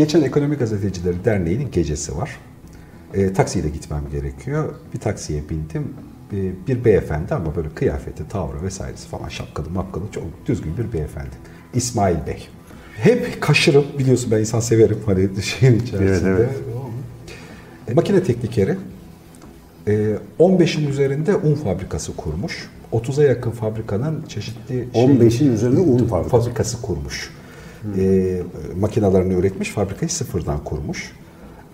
Geçen Ekonomi Gazetecileri Derneği'nin gecesi var. E, taksiyle gitmem gerekiyor. Bir taksiye bindim. E, bir beyefendi ama böyle kıyafeti, tavrı vesairesi falan şapkalı mapkalı çok düzgün bir beyefendi. İsmail Bey. Hep kaşırım biliyorsun ben insan severim hani şeyin içerisinde. Evet, evet. E, makine teknikeri. E, 15'in üzerinde un fabrikası kurmuş. 30'a yakın fabrikanın çeşitli şey- 15'in üzerinde un fabrikası. fabrikası kurmuş. E, makinalarını üretmiş, fabrikayı sıfırdan kurmuş.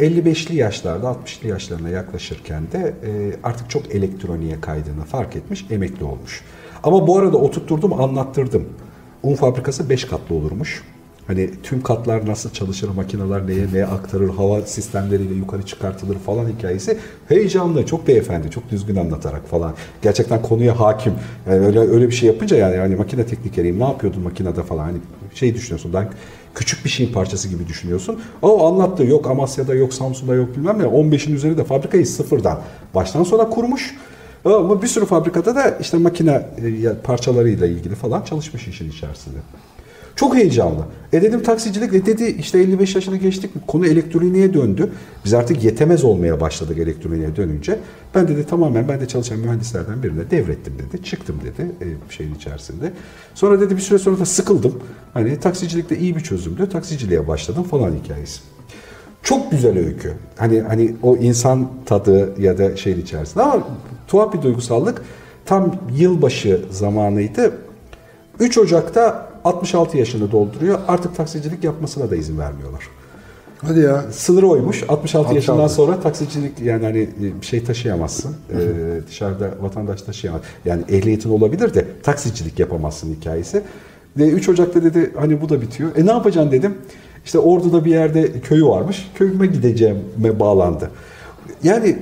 55'li yaşlarda, 60'lı yaşlarına yaklaşırken de e, artık çok elektroniğe kaydığını fark etmiş, emekli olmuş. Ama bu arada oturtturdum, anlattırdım. Un fabrikası 5 katlı olurmuş. Hani tüm katlar nasıl çalışır, makineler neye neye aktarır, hava sistemleriyle yukarı çıkartılır falan hikayesi heyecanlı, çok beyefendi, çok düzgün anlatarak falan. Gerçekten konuya hakim. Yani öyle öyle bir şey yapınca yani hani makine teknikeriyim, ne yapıyordun makinede falan hani şey düşünüyorsun. Ben küçük bir şeyin parçası gibi düşünüyorsun. O anlattı yok Amasya'da yok Samsun'da yok bilmem ne 15'in üzeri de fabrikayı sıfırdan baştan sona kurmuş. Ama bir sürü fabrikada da işte makine e, parçalarıyla ilgili falan çalışmış işin içerisinde. Çok heyecanlı. E dedim taksicilik e dedi işte 55 yaşına geçtik konu elektroniğe döndü. Biz artık yetemez olmaya başladık elektroniğe dönünce. Ben dedi tamamen ben de çalışan mühendislerden birine devrettim dedi. Çıktım dedi e, şeyin içerisinde. Sonra dedi bir süre sonra da sıkıldım. Hani taksicilik de iyi bir çözümdü. Taksiciliğe başladım falan hikayesi. Çok güzel öykü. Hani hani o insan tadı ya da şeyin içerisinde ama tuhaf bir duygusallık. Tam yılbaşı zamanıydı. 3 Ocak'ta 66 yaşını dolduruyor. Artık taksicilik yapmasına da izin vermiyorlar. Hadi ya. Sınır oymuş. 66, 66. yaşından sonra taksicilik yani hani bir şey taşıyamazsın. Ee, dışarıda vatandaş taşıyamaz. Yani ehliyetin olabilir de taksicilik yapamazsın hikayesi. Ve 3 Ocak'ta dedi hani bu da bitiyor. E ne yapacaksın dedim. İşte Ordu'da bir yerde köyü varmış. Köyüme gideceğime bağlandı. Yani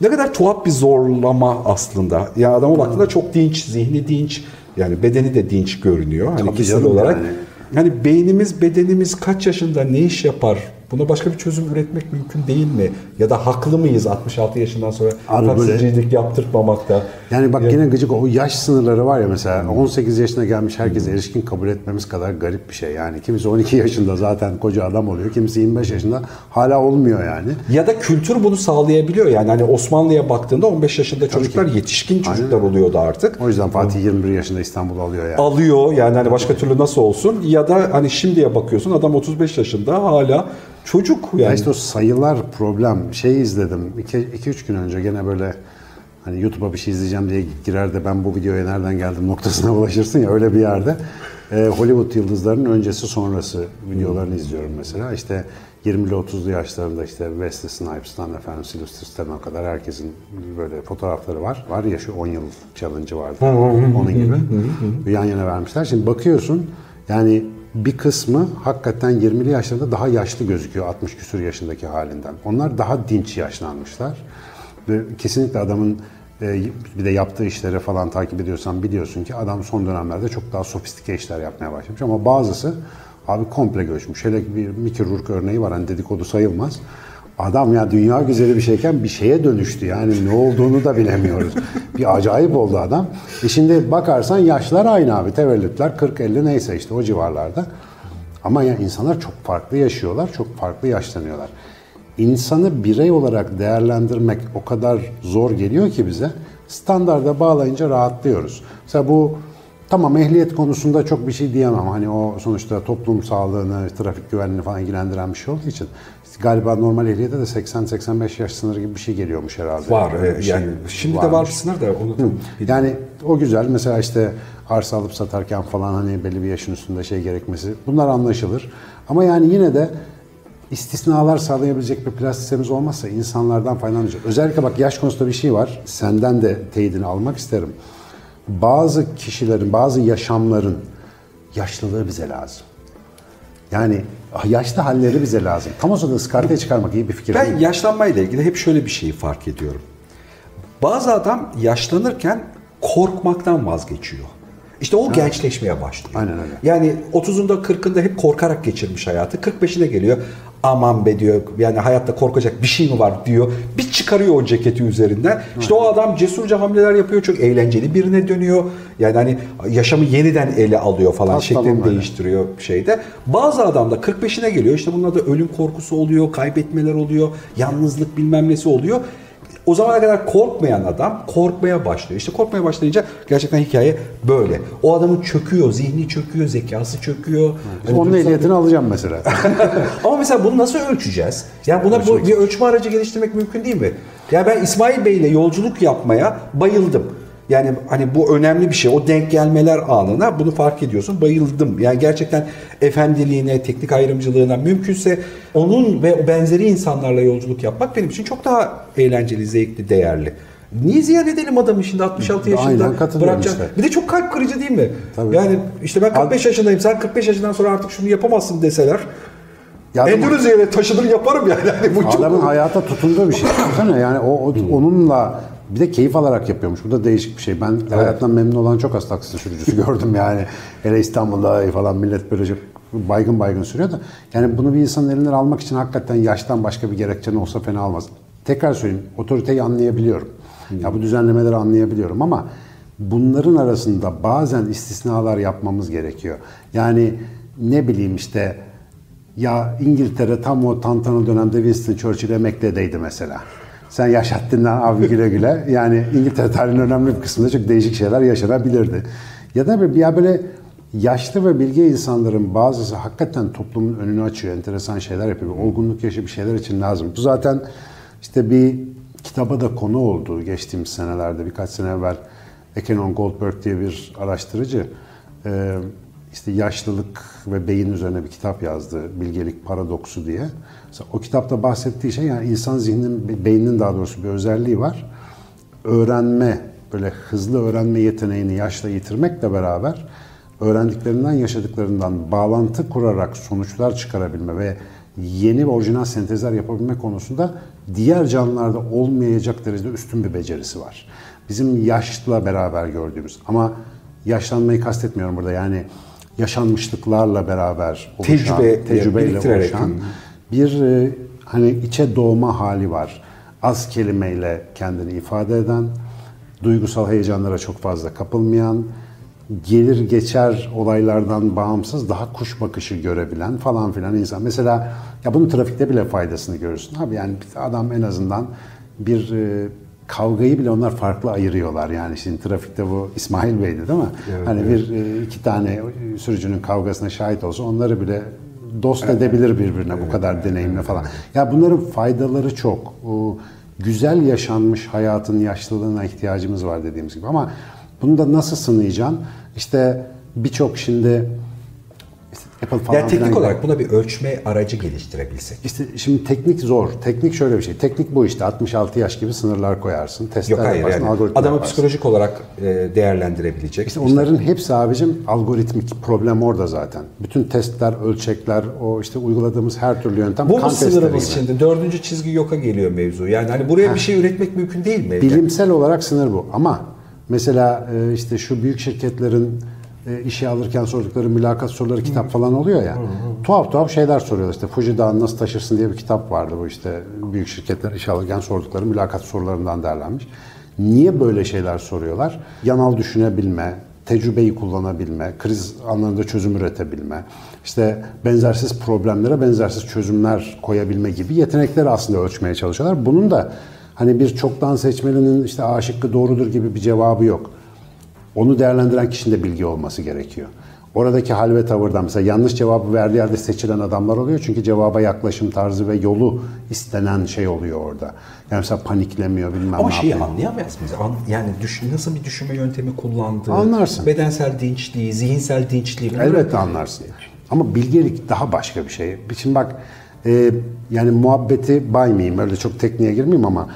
ne kadar tuhaf bir zorlama aslında. Ya adama baktığında çok dinç, zihni dinç. Yani bedeni de dinç görünüyor. Hani Tabii kişisel olarak. yani. Hani beynimiz, bedenimiz kaç yaşında ne iş yapar? Buna başka bir çözüm üretmek mümkün değil mi? Ya da haklı mıyız 66 yaşından sonra Abi böyle- taksicilik yaptırtmamakta? Yani bak yine gıcık o yaş sınırları var ya mesela 18 yaşına gelmiş herkes erişkin kabul etmemiz kadar garip bir şey. Yani kimisi 12 yaşında zaten koca adam oluyor. Kimisi 25 yaşında hala olmuyor yani. Ya da kültür bunu sağlayabiliyor. Yani hani Osmanlı'ya baktığında 15 yaşında çocuklar yetişkin çocuklar oluyordu artık. O yüzden Fatih 21 yaşında İstanbul'u alıyor yani. Alıyor yani hani başka türlü nasıl olsun? Ya da hani şimdiye bakıyorsun adam 35 yaşında hala çocuk Ya yani. işte o sayılar problem. Şey izledim 2-3 gün önce gene böyle hani YouTube'a bir şey izleyeceğim diye girer de ben bu videoya nereden geldim noktasına ulaşırsın ya öyle bir yerde. Ee, Hollywood yıldızlarının öncesi sonrası videolarını izliyorum mesela. İşte 20'li 30'lu yaşlarında işte Wesley Snipes'tan efendim Sylvester Stallone'a kadar herkesin böyle fotoğrafları var. Var ya şu 10 yıl challenge'ı vardı. Onun gibi. Yan yana vermişler. Şimdi bakıyorsun yani bir kısmı hakikaten 20'li yaşlarında daha yaşlı gözüküyor 60 küsur yaşındaki halinden. Onlar daha dinç yaşlanmışlar. Ve kesinlikle adamın e, bir de yaptığı işleri falan takip ediyorsan biliyorsun ki adam son dönemlerde çok daha sofistike işler yapmaya başlamış. Ama bazısı abi komple göçmüş. Hele bir Mickey Rourke örneği var hani dedikodu sayılmaz. Adam ya dünya güzeli bir şeyken bir şeye dönüştü. Yani ne olduğunu da bilemiyoruz. bir acayip oldu adam. E şimdi bakarsan yaşlar aynı abi. Tevellütler 40-50 neyse işte o civarlarda. Ama ya insanlar çok farklı yaşıyorlar, çok farklı yaşlanıyorlar. İnsanı birey olarak değerlendirmek o kadar zor geliyor ki bize. Standarda bağlayınca rahatlıyoruz. Mesela bu tamam ehliyet konusunda çok bir şey diyemem. Hani o sonuçta toplum sağlığını, trafik güvenliğini falan ilgilendiren bir şey olduğu için. Galiba normal ehliyete de 80-85 yaş sınırı gibi bir şey geliyormuş herhalde. Var Öyle e, şey yani şimdi de var bir varmış. sınır da onu Yani o güzel. Mesela işte arsa alıp satarken falan hani belli bir yaşın üstünde şey gerekmesi. Bunlar anlaşılır. Ama yani yine de istisnalar sağlayabilecek bir plan sistemimiz olmazsa insanlardan faydalanacak. Özellikle bak yaş konusunda bir şey var. Senden de teyidini almak isterim. Bazı kişilerin, bazı yaşamların yaşlılığı bize lazım. Yani yaşlı halleri bize lazım. Tam o sırada ıskartaya çıkarmak iyi bir fikir değil. Ben yaşlanmayla ilgili hep şöyle bir şeyi fark ediyorum. Bazı adam yaşlanırken korkmaktan vazgeçiyor. İşte o gençleşmeye başlıyor. Aynen öyle. Yani 30'unda 40'ında hep korkarak geçirmiş hayatı. 45'ine geliyor. Aman be diyor. Yani hayatta korkacak bir şey mi var diyor. Bir çıkarıyor o ceketi üzerinden. İşte o adam cesurca hamleler yapıyor. Çok eğlenceli birine dönüyor. Yani hani yaşamı yeniden ele alıyor falan. Tamam, Şeklini tamam öyle. değiştiriyor şeyde. Bazı adam da 45'ine geliyor. İşte bunun adı ölüm korkusu oluyor. Kaybetmeler oluyor. Yalnızlık bilmem nesi oluyor. O zamana kadar korkmayan adam korkmaya başlıyor. İşte korkmaya başlayınca gerçekten hikaye böyle. O adamın çöküyor, zihni çöküyor, zekası çöküyor. Hani Onun ehliyetini alacağım mesela. Ama mesela bunu nasıl ölçeceğiz? Yani buna bu, bir ölçme aracı geliştirmek mümkün değil mi? Ya ben İsmail Bey ile yolculuk yapmaya bayıldım. Yani hani bu önemli bir şey. O denk gelmeler anına bunu fark ediyorsun. Bayıldım. Yani gerçekten efendiliğine, teknik ayrımcılığına mümkünse onun ve benzeri insanlarla yolculuk yapmak benim için çok daha eğlenceli, zevkli, değerli. Niye ziyan edelim adamı şimdi 66 yaşında Aynen bırakacak. işte. Bir de çok kalp kırıcı değil mi? Tabii. Yani işte ben 45 yaşındayım. Sen 45 yaşından sonra artık şunu yapamazsın deseler. Endonezya'ya taşınır yaparım yani. Hani bu çok Adamın hayata tutunduğu bir şey. Düşünsene yani o, o- onunla bir de keyif alarak yapıyormuş. Bu da değişik bir şey. Ben hayattan memnun olan çok az taksi sürücüsü gördüm yani. Hele İstanbul'da falan millet böyle çok baygın baygın sürüyor da. Yani bunu bir insanın elinden almak için hakikaten yaştan başka bir gerekçen olsa fena olmaz. Tekrar söyleyeyim, otoriteyi anlayabiliyorum. Ya bu düzenlemeleri anlayabiliyorum ama bunların arasında bazen istisnalar yapmamız gerekiyor. Yani ne bileyim işte ya İngiltere tam o tantana dönemde Winston Churchill emekledeydi mesela. Sen yaşattığından abi güle güle. Yani İngiltere tarihinin önemli bir kısmında çok değişik şeyler yaşanabilirdi. Ya da bir ya böyle yaşlı ve bilge insanların bazısı hakikaten toplumun önünü açıyor. Enteresan şeyler yapıyor. Olgunluk yaşı bir şeyler için lazım. Bu zaten işte bir kitaba da konu oldu geçtiğimiz senelerde. Birkaç sene evvel Ekenon Goldberg diye bir araştırıcı e, işte yaşlılık ve beyin üzerine bir kitap yazdı. Bilgelik paradoksu diye. Mesela o kitapta bahsettiği şey yani insan zihninin, beyninin daha doğrusu bir özelliği var. Öğrenme, böyle hızlı öğrenme yeteneğini yaşla yitirmekle beraber öğrendiklerinden, yaşadıklarından bağlantı kurarak sonuçlar çıkarabilme ve yeni ve orijinal sentezler yapabilme konusunda diğer canlılarda olmayacak derecede üstün bir becerisi var. Bizim yaşla beraber gördüğümüz ama yaşlanmayı kastetmiyorum burada yani yaşanmışlıklarla beraber oluşan, Tecrübe, tecrübeyle oluşan bir e, hani içe doğma hali var. Az kelimeyle kendini ifade eden, duygusal heyecanlara çok fazla kapılmayan, gelir geçer olaylardan bağımsız daha kuş bakışı görebilen falan filan insan. Mesela ya bunun trafikte bile faydasını görürsün. Abi yani bir adam en azından bir e, kavgayı bile onlar farklı ayırıyorlar. Yani şimdi trafikte bu İsmail Bey'di değil mi? Evet, hani bir e, iki tane sürücünün kavgasına şahit olsa onları bile dost edebilir birbirine bu kadar deneyimle falan. Ya bunların faydaları çok. O, güzel yaşanmış hayatın yaşlılığına ihtiyacımız var dediğimiz gibi ama bunu da nasıl sınayacaksın? İşte birçok şimdi Apple falan Yani teknik filan gibi- olarak buna bir ölçme aracı geliştirebilsek. işte şimdi teknik zor. Teknik şöyle bir şey. Teknik bu işte 66 yaş gibi sınırlar koyarsın. Testler Yok hayır yaparsın, yani algoritma adamı yaparsın. psikolojik olarak e, değerlendirebilecek. İşte onların hepsi abicim algoritmik problem orada zaten. Bütün testler, ölçekler, o işte uyguladığımız her türlü yöntem Bu kan sınırımız gibi. şimdi? Dördüncü çizgi yoka geliyor mevzu. Yani hani buraya bir şey üretmek mümkün değil mi? Bilimsel olarak sınır bu. Ama mesela e, işte şu büyük şirketlerin e, işe alırken sordukları mülakat soruları kitap falan oluyor ya. Tuhaf tuhaf şeyler soruyorlar. İşte Fuji Dağı'nı nasıl taşırsın diye bir kitap vardı bu işte büyük şirketler işe alırken sordukları mülakat sorularından derlenmiş. Niye böyle şeyler soruyorlar? Yanal düşünebilme, tecrübeyi kullanabilme, kriz anlarında çözüm üretebilme, işte benzersiz problemlere benzersiz çözümler koyabilme gibi yetenekleri aslında ölçmeye çalışıyorlar. Bunun da hani bir çoktan seçmelinin işte A şıkkı doğrudur gibi bir cevabı yok. Onu değerlendiren kişinin de bilgi olması gerekiyor. Oradaki hal ve tavırdan mesela yanlış cevabı verdiği yerde seçilen adamlar oluyor. Çünkü cevaba yaklaşım tarzı ve yolu istenen şey oluyor orada. Yani mesela paniklemiyor bilmem Ama ne şeyi yapıyor. anlayamayız mıyız? An- Yani düşün, nasıl bir düşünme yöntemi kullandığı, Anlarsın. bedensel dinçliği, zihinsel dinçliği. Elbette anlarsın. Ama bilgelik daha başka bir şey. Şimdi bak e, yani muhabbeti baymayayım öyle çok tekniğe girmeyeyim ama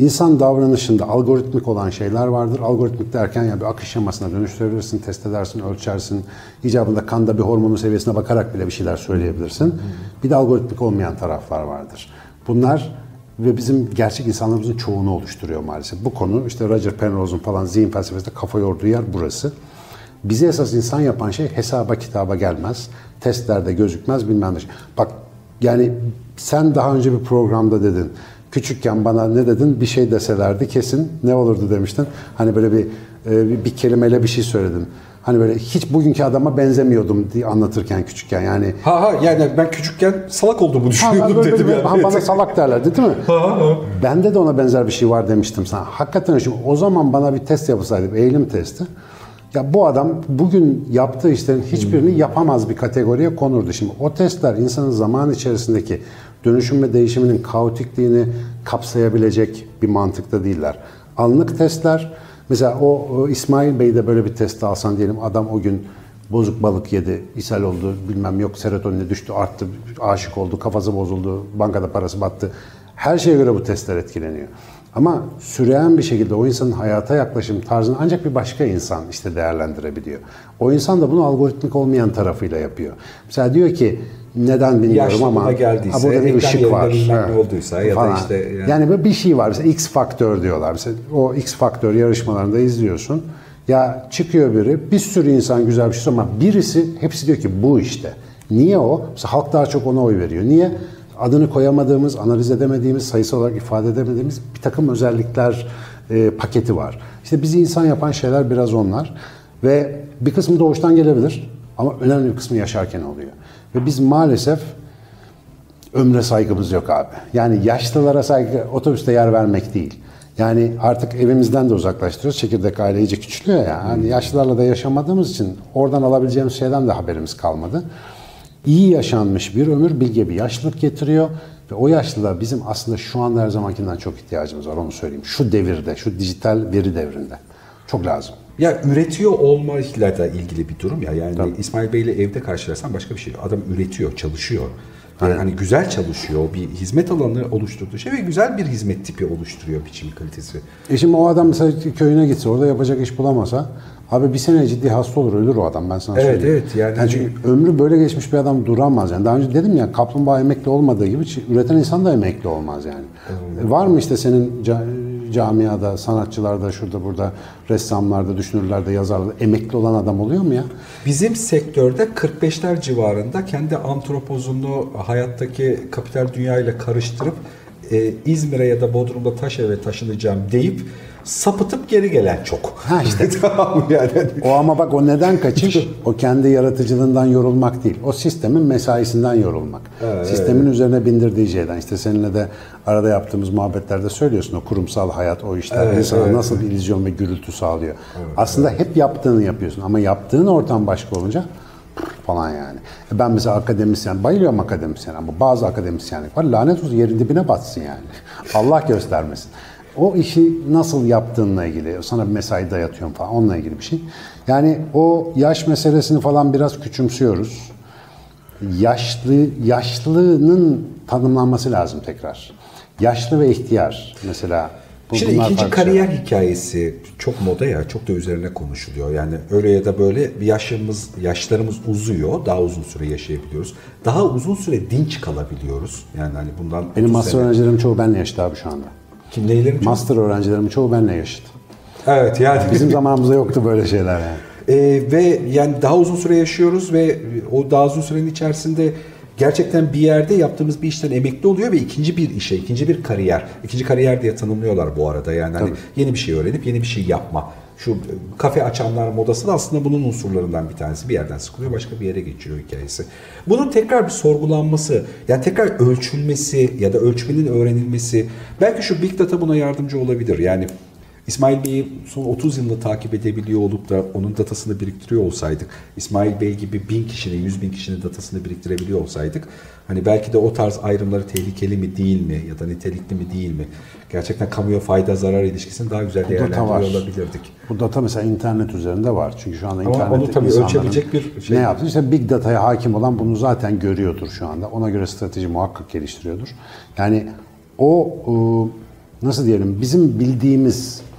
insan davranışında algoritmik olan şeyler vardır. Algoritmik derken yani bir akış şemasına dönüştürebilirsin, test edersin, ölçersin. İcabında kanda bir hormonun seviyesine bakarak bile bir şeyler söyleyebilirsin. Bir de algoritmik olmayan taraflar vardır. Bunlar ve bizim gerçek insanlarımızın çoğunu oluşturuyor maalesef. Bu konu işte Roger Penrose'un falan zihin felsefesinde kafa yorduğu yer burası. Bizi esas insan yapan şey hesaba kitaba gelmez. Testlerde gözükmez bilmem ne. Bak yani sen daha önce bir programda dedin. Küçükken bana ne dedin? Bir şey deselerdi kesin ne olurdu demiştin. Hani böyle bir e, bir, bir kelimeyle bir şey söyledin. Hani böyle hiç bugünkü adama benzemiyordum diye anlatırken küçükken yani. Ha ha yani ben küçükken salak olduğumu Ha, düşünüyordum böyle- dedim böyle- yani. ha, bana salak derlerdi değil mi? Bende de ona benzer bir şey var demiştim sana. Hakikaten şimdi o zaman bana bir test yapılsaydı, bir eğilim testi. Ya bu adam bugün yaptığı işlerin hiçbirini yapamaz bir kategoriye konurdu. Şimdi o testler insanın zaman içerisindeki dönüşüm ve değişiminin kaotikliğini kapsayabilecek bir mantıkta değiller. Anlık testler, mesela o, o İsmail Bey'de böyle bir test alsan diyelim adam o gün bozuk balık yedi, ishal oldu, bilmem yok serotonini düştü, arttı, aşık oldu, kafası bozuldu, bankada parası battı. Her şeye göre bu testler etkileniyor. Ama süreyen bir şekilde o insanın hayata yaklaşım tarzını ancak bir başka insan işte değerlendirebiliyor. O insan da bunu algoritmik olmayan tarafıyla yapıyor. Mesela diyor ki neden bilmiyorum ama geldiyse, ha, burada bir ışık var. ne olduysa ya da falan. işte yani- yani böyle bir şey var. Mesela X faktör diyorlar. Mesela o X faktör yarışmalarında izliyorsun. Ya çıkıyor biri, bir sürü insan güzel bir şey söylüyor ama birisi hepsi diyor ki bu işte. Niye o? Mesela halk daha çok ona oy veriyor. Niye? Adını koyamadığımız, analiz edemediğimiz, sayısal olarak ifade edemediğimiz bir takım özellikler e, paketi var. İşte bizi insan yapan şeyler biraz onlar. Ve bir kısmı doğuştan gelebilir ama önemli bir kısmı yaşarken oluyor. Ve biz maalesef ömre saygımız yok abi. Yani yaşlılara saygı otobüste yer vermek değil. Yani artık evimizden de uzaklaştırıyoruz. Çekirdek aile iyice küçülüyor ya. Hani yaşlılarla da yaşamadığımız için oradan alabileceğimiz şeyden de haberimiz kalmadı. İyi yaşanmış bir ömür bilge bir yaşlılık getiriyor. Ve o yaşlılığa bizim aslında şu anda her zamankinden çok ihtiyacımız var onu söyleyeyim. Şu devirde, şu dijital veri devrinde. Çok lazım. Ya üretiyor olmayla da ilgili bir durum ya. Yani İsmail Bey ile evde karşılarsan başka bir şey. Adam üretiyor, çalışıyor. Yani hani güzel çalışıyor. Bir hizmet alanı oluşturduğu şey ve güzel bir hizmet tipi oluşturuyor biçim kalitesi. E şimdi o adam mesela köyüne gitse orada yapacak iş bulamasa abi bir sene ciddi hasta olur ölür o adam ben sana Evet, söyleyeyim. evet, yani- çünkü ömrü böyle geçmiş bir adam duramaz yani. Daha önce dedim ya kaplumbağa emekli olmadığı gibi üreten insan da emekli olmaz yani. E, Var mı işte senin camiada, sanatçılarda, şurada burada, ressamlarda, düşünürlerde, yazarlarda emekli olan adam oluyor mu ya? Bizim sektörde 45'ler civarında kendi antropozunu hayattaki kapital dünyayla karıştırıp e, İzmir'e ya da Bodrum'da taş eve taşınacağım deyip sapıtıp geri gelen çok. Ha işte. tamam yani. O ama bak o neden kaçış? o kendi yaratıcılığından yorulmak değil. O sistemin mesaisinden yorulmak. Sistemin üzerine bindirdiği şeyden. İşte seninle de arada yaptığımız muhabbetlerde söylüyorsun o kurumsal hayat, o işler Evet, insana evet. nasıl bir illüzyon ve gürültü sağlıyor. Aslında hep yaptığını yapıyorsun ama yaptığın ortam başka olunca falan yani. E Ben mesela akademisyen, bayılıyorum akademisyen ama bazı akademisyenlik var. Lanet olsun yerin dibine batsın yani. Allah göstermesin. O işi nasıl yaptığınla ilgili, sana bir mesai dayatıyorum falan onunla ilgili bir şey. Yani o yaş meselesini falan biraz küçümsüyoruz. Yaşlı, yaşlının tanımlanması lazım tekrar. Yaşlı ve ihtiyar mesela. Bu- Şimdi ikinci kariyer şeyler. hikayesi çok moda ya, çok da üzerine konuşuluyor. Yani öyle ya da böyle bir yaşımız, yaşlarımız uzuyor, daha uzun süre yaşayabiliyoruz. Daha uzun süre dinç kalabiliyoruz. Yani hani bundan Benim 30 master öğrencilerim çoğu benle yaşıt abi şu anda. Kim neylerin çok- Master öğrencilerimin çoğu benle yaşıt. Evet yani Bizim zamanımızda yoktu böyle şeyler yani. Ee, ve yani daha uzun süre yaşıyoruz ve o daha uzun sürenin içerisinde gerçekten bir yerde yaptığımız bir işten emekli oluyor ve ikinci bir işe, ikinci bir kariyer, ikinci kariyer diye tanımlıyorlar bu arada. Yani hani yeni bir şey öğrenip yeni bir şey yapma. Şu kafe açanlar modası da aslında bunun unsurlarından bir tanesi. Bir yerden sıkılıyor, başka bir yere geçiyor hikayesi. Bunun tekrar bir sorgulanması, yani tekrar ölçülmesi ya da ölçmenin öğrenilmesi, belki şu Big Data buna yardımcı olabilir. Yani İsmail Bey'i son 30 yılını takip edebiliyor olup da onun datasını biriktiriyor olsaydık, İsmail Bey gibi 1000 kişinin, 100 bin kişinin datasını biriktirebiliyor olsaydık, hani belki de o tarz ayrımları tehlikeli mi değil mi ya da nitelikli mi değil mi, gerçekten kamuya fayda zarar ilişkisini daha güzel değerlendiriyor olabilirdik. Bu data mesela internet üzerinde var. Çünkü şu anda internet onu tabii ölçebilecek bir şey Ne yaptı? İşte Big Data'ya hakim olan bunu zaten görüyordur şu anda. Ona göre strateji muhakkak geliştiriyordur. Yani o e, nasıl diyelim bizim bildiğimiz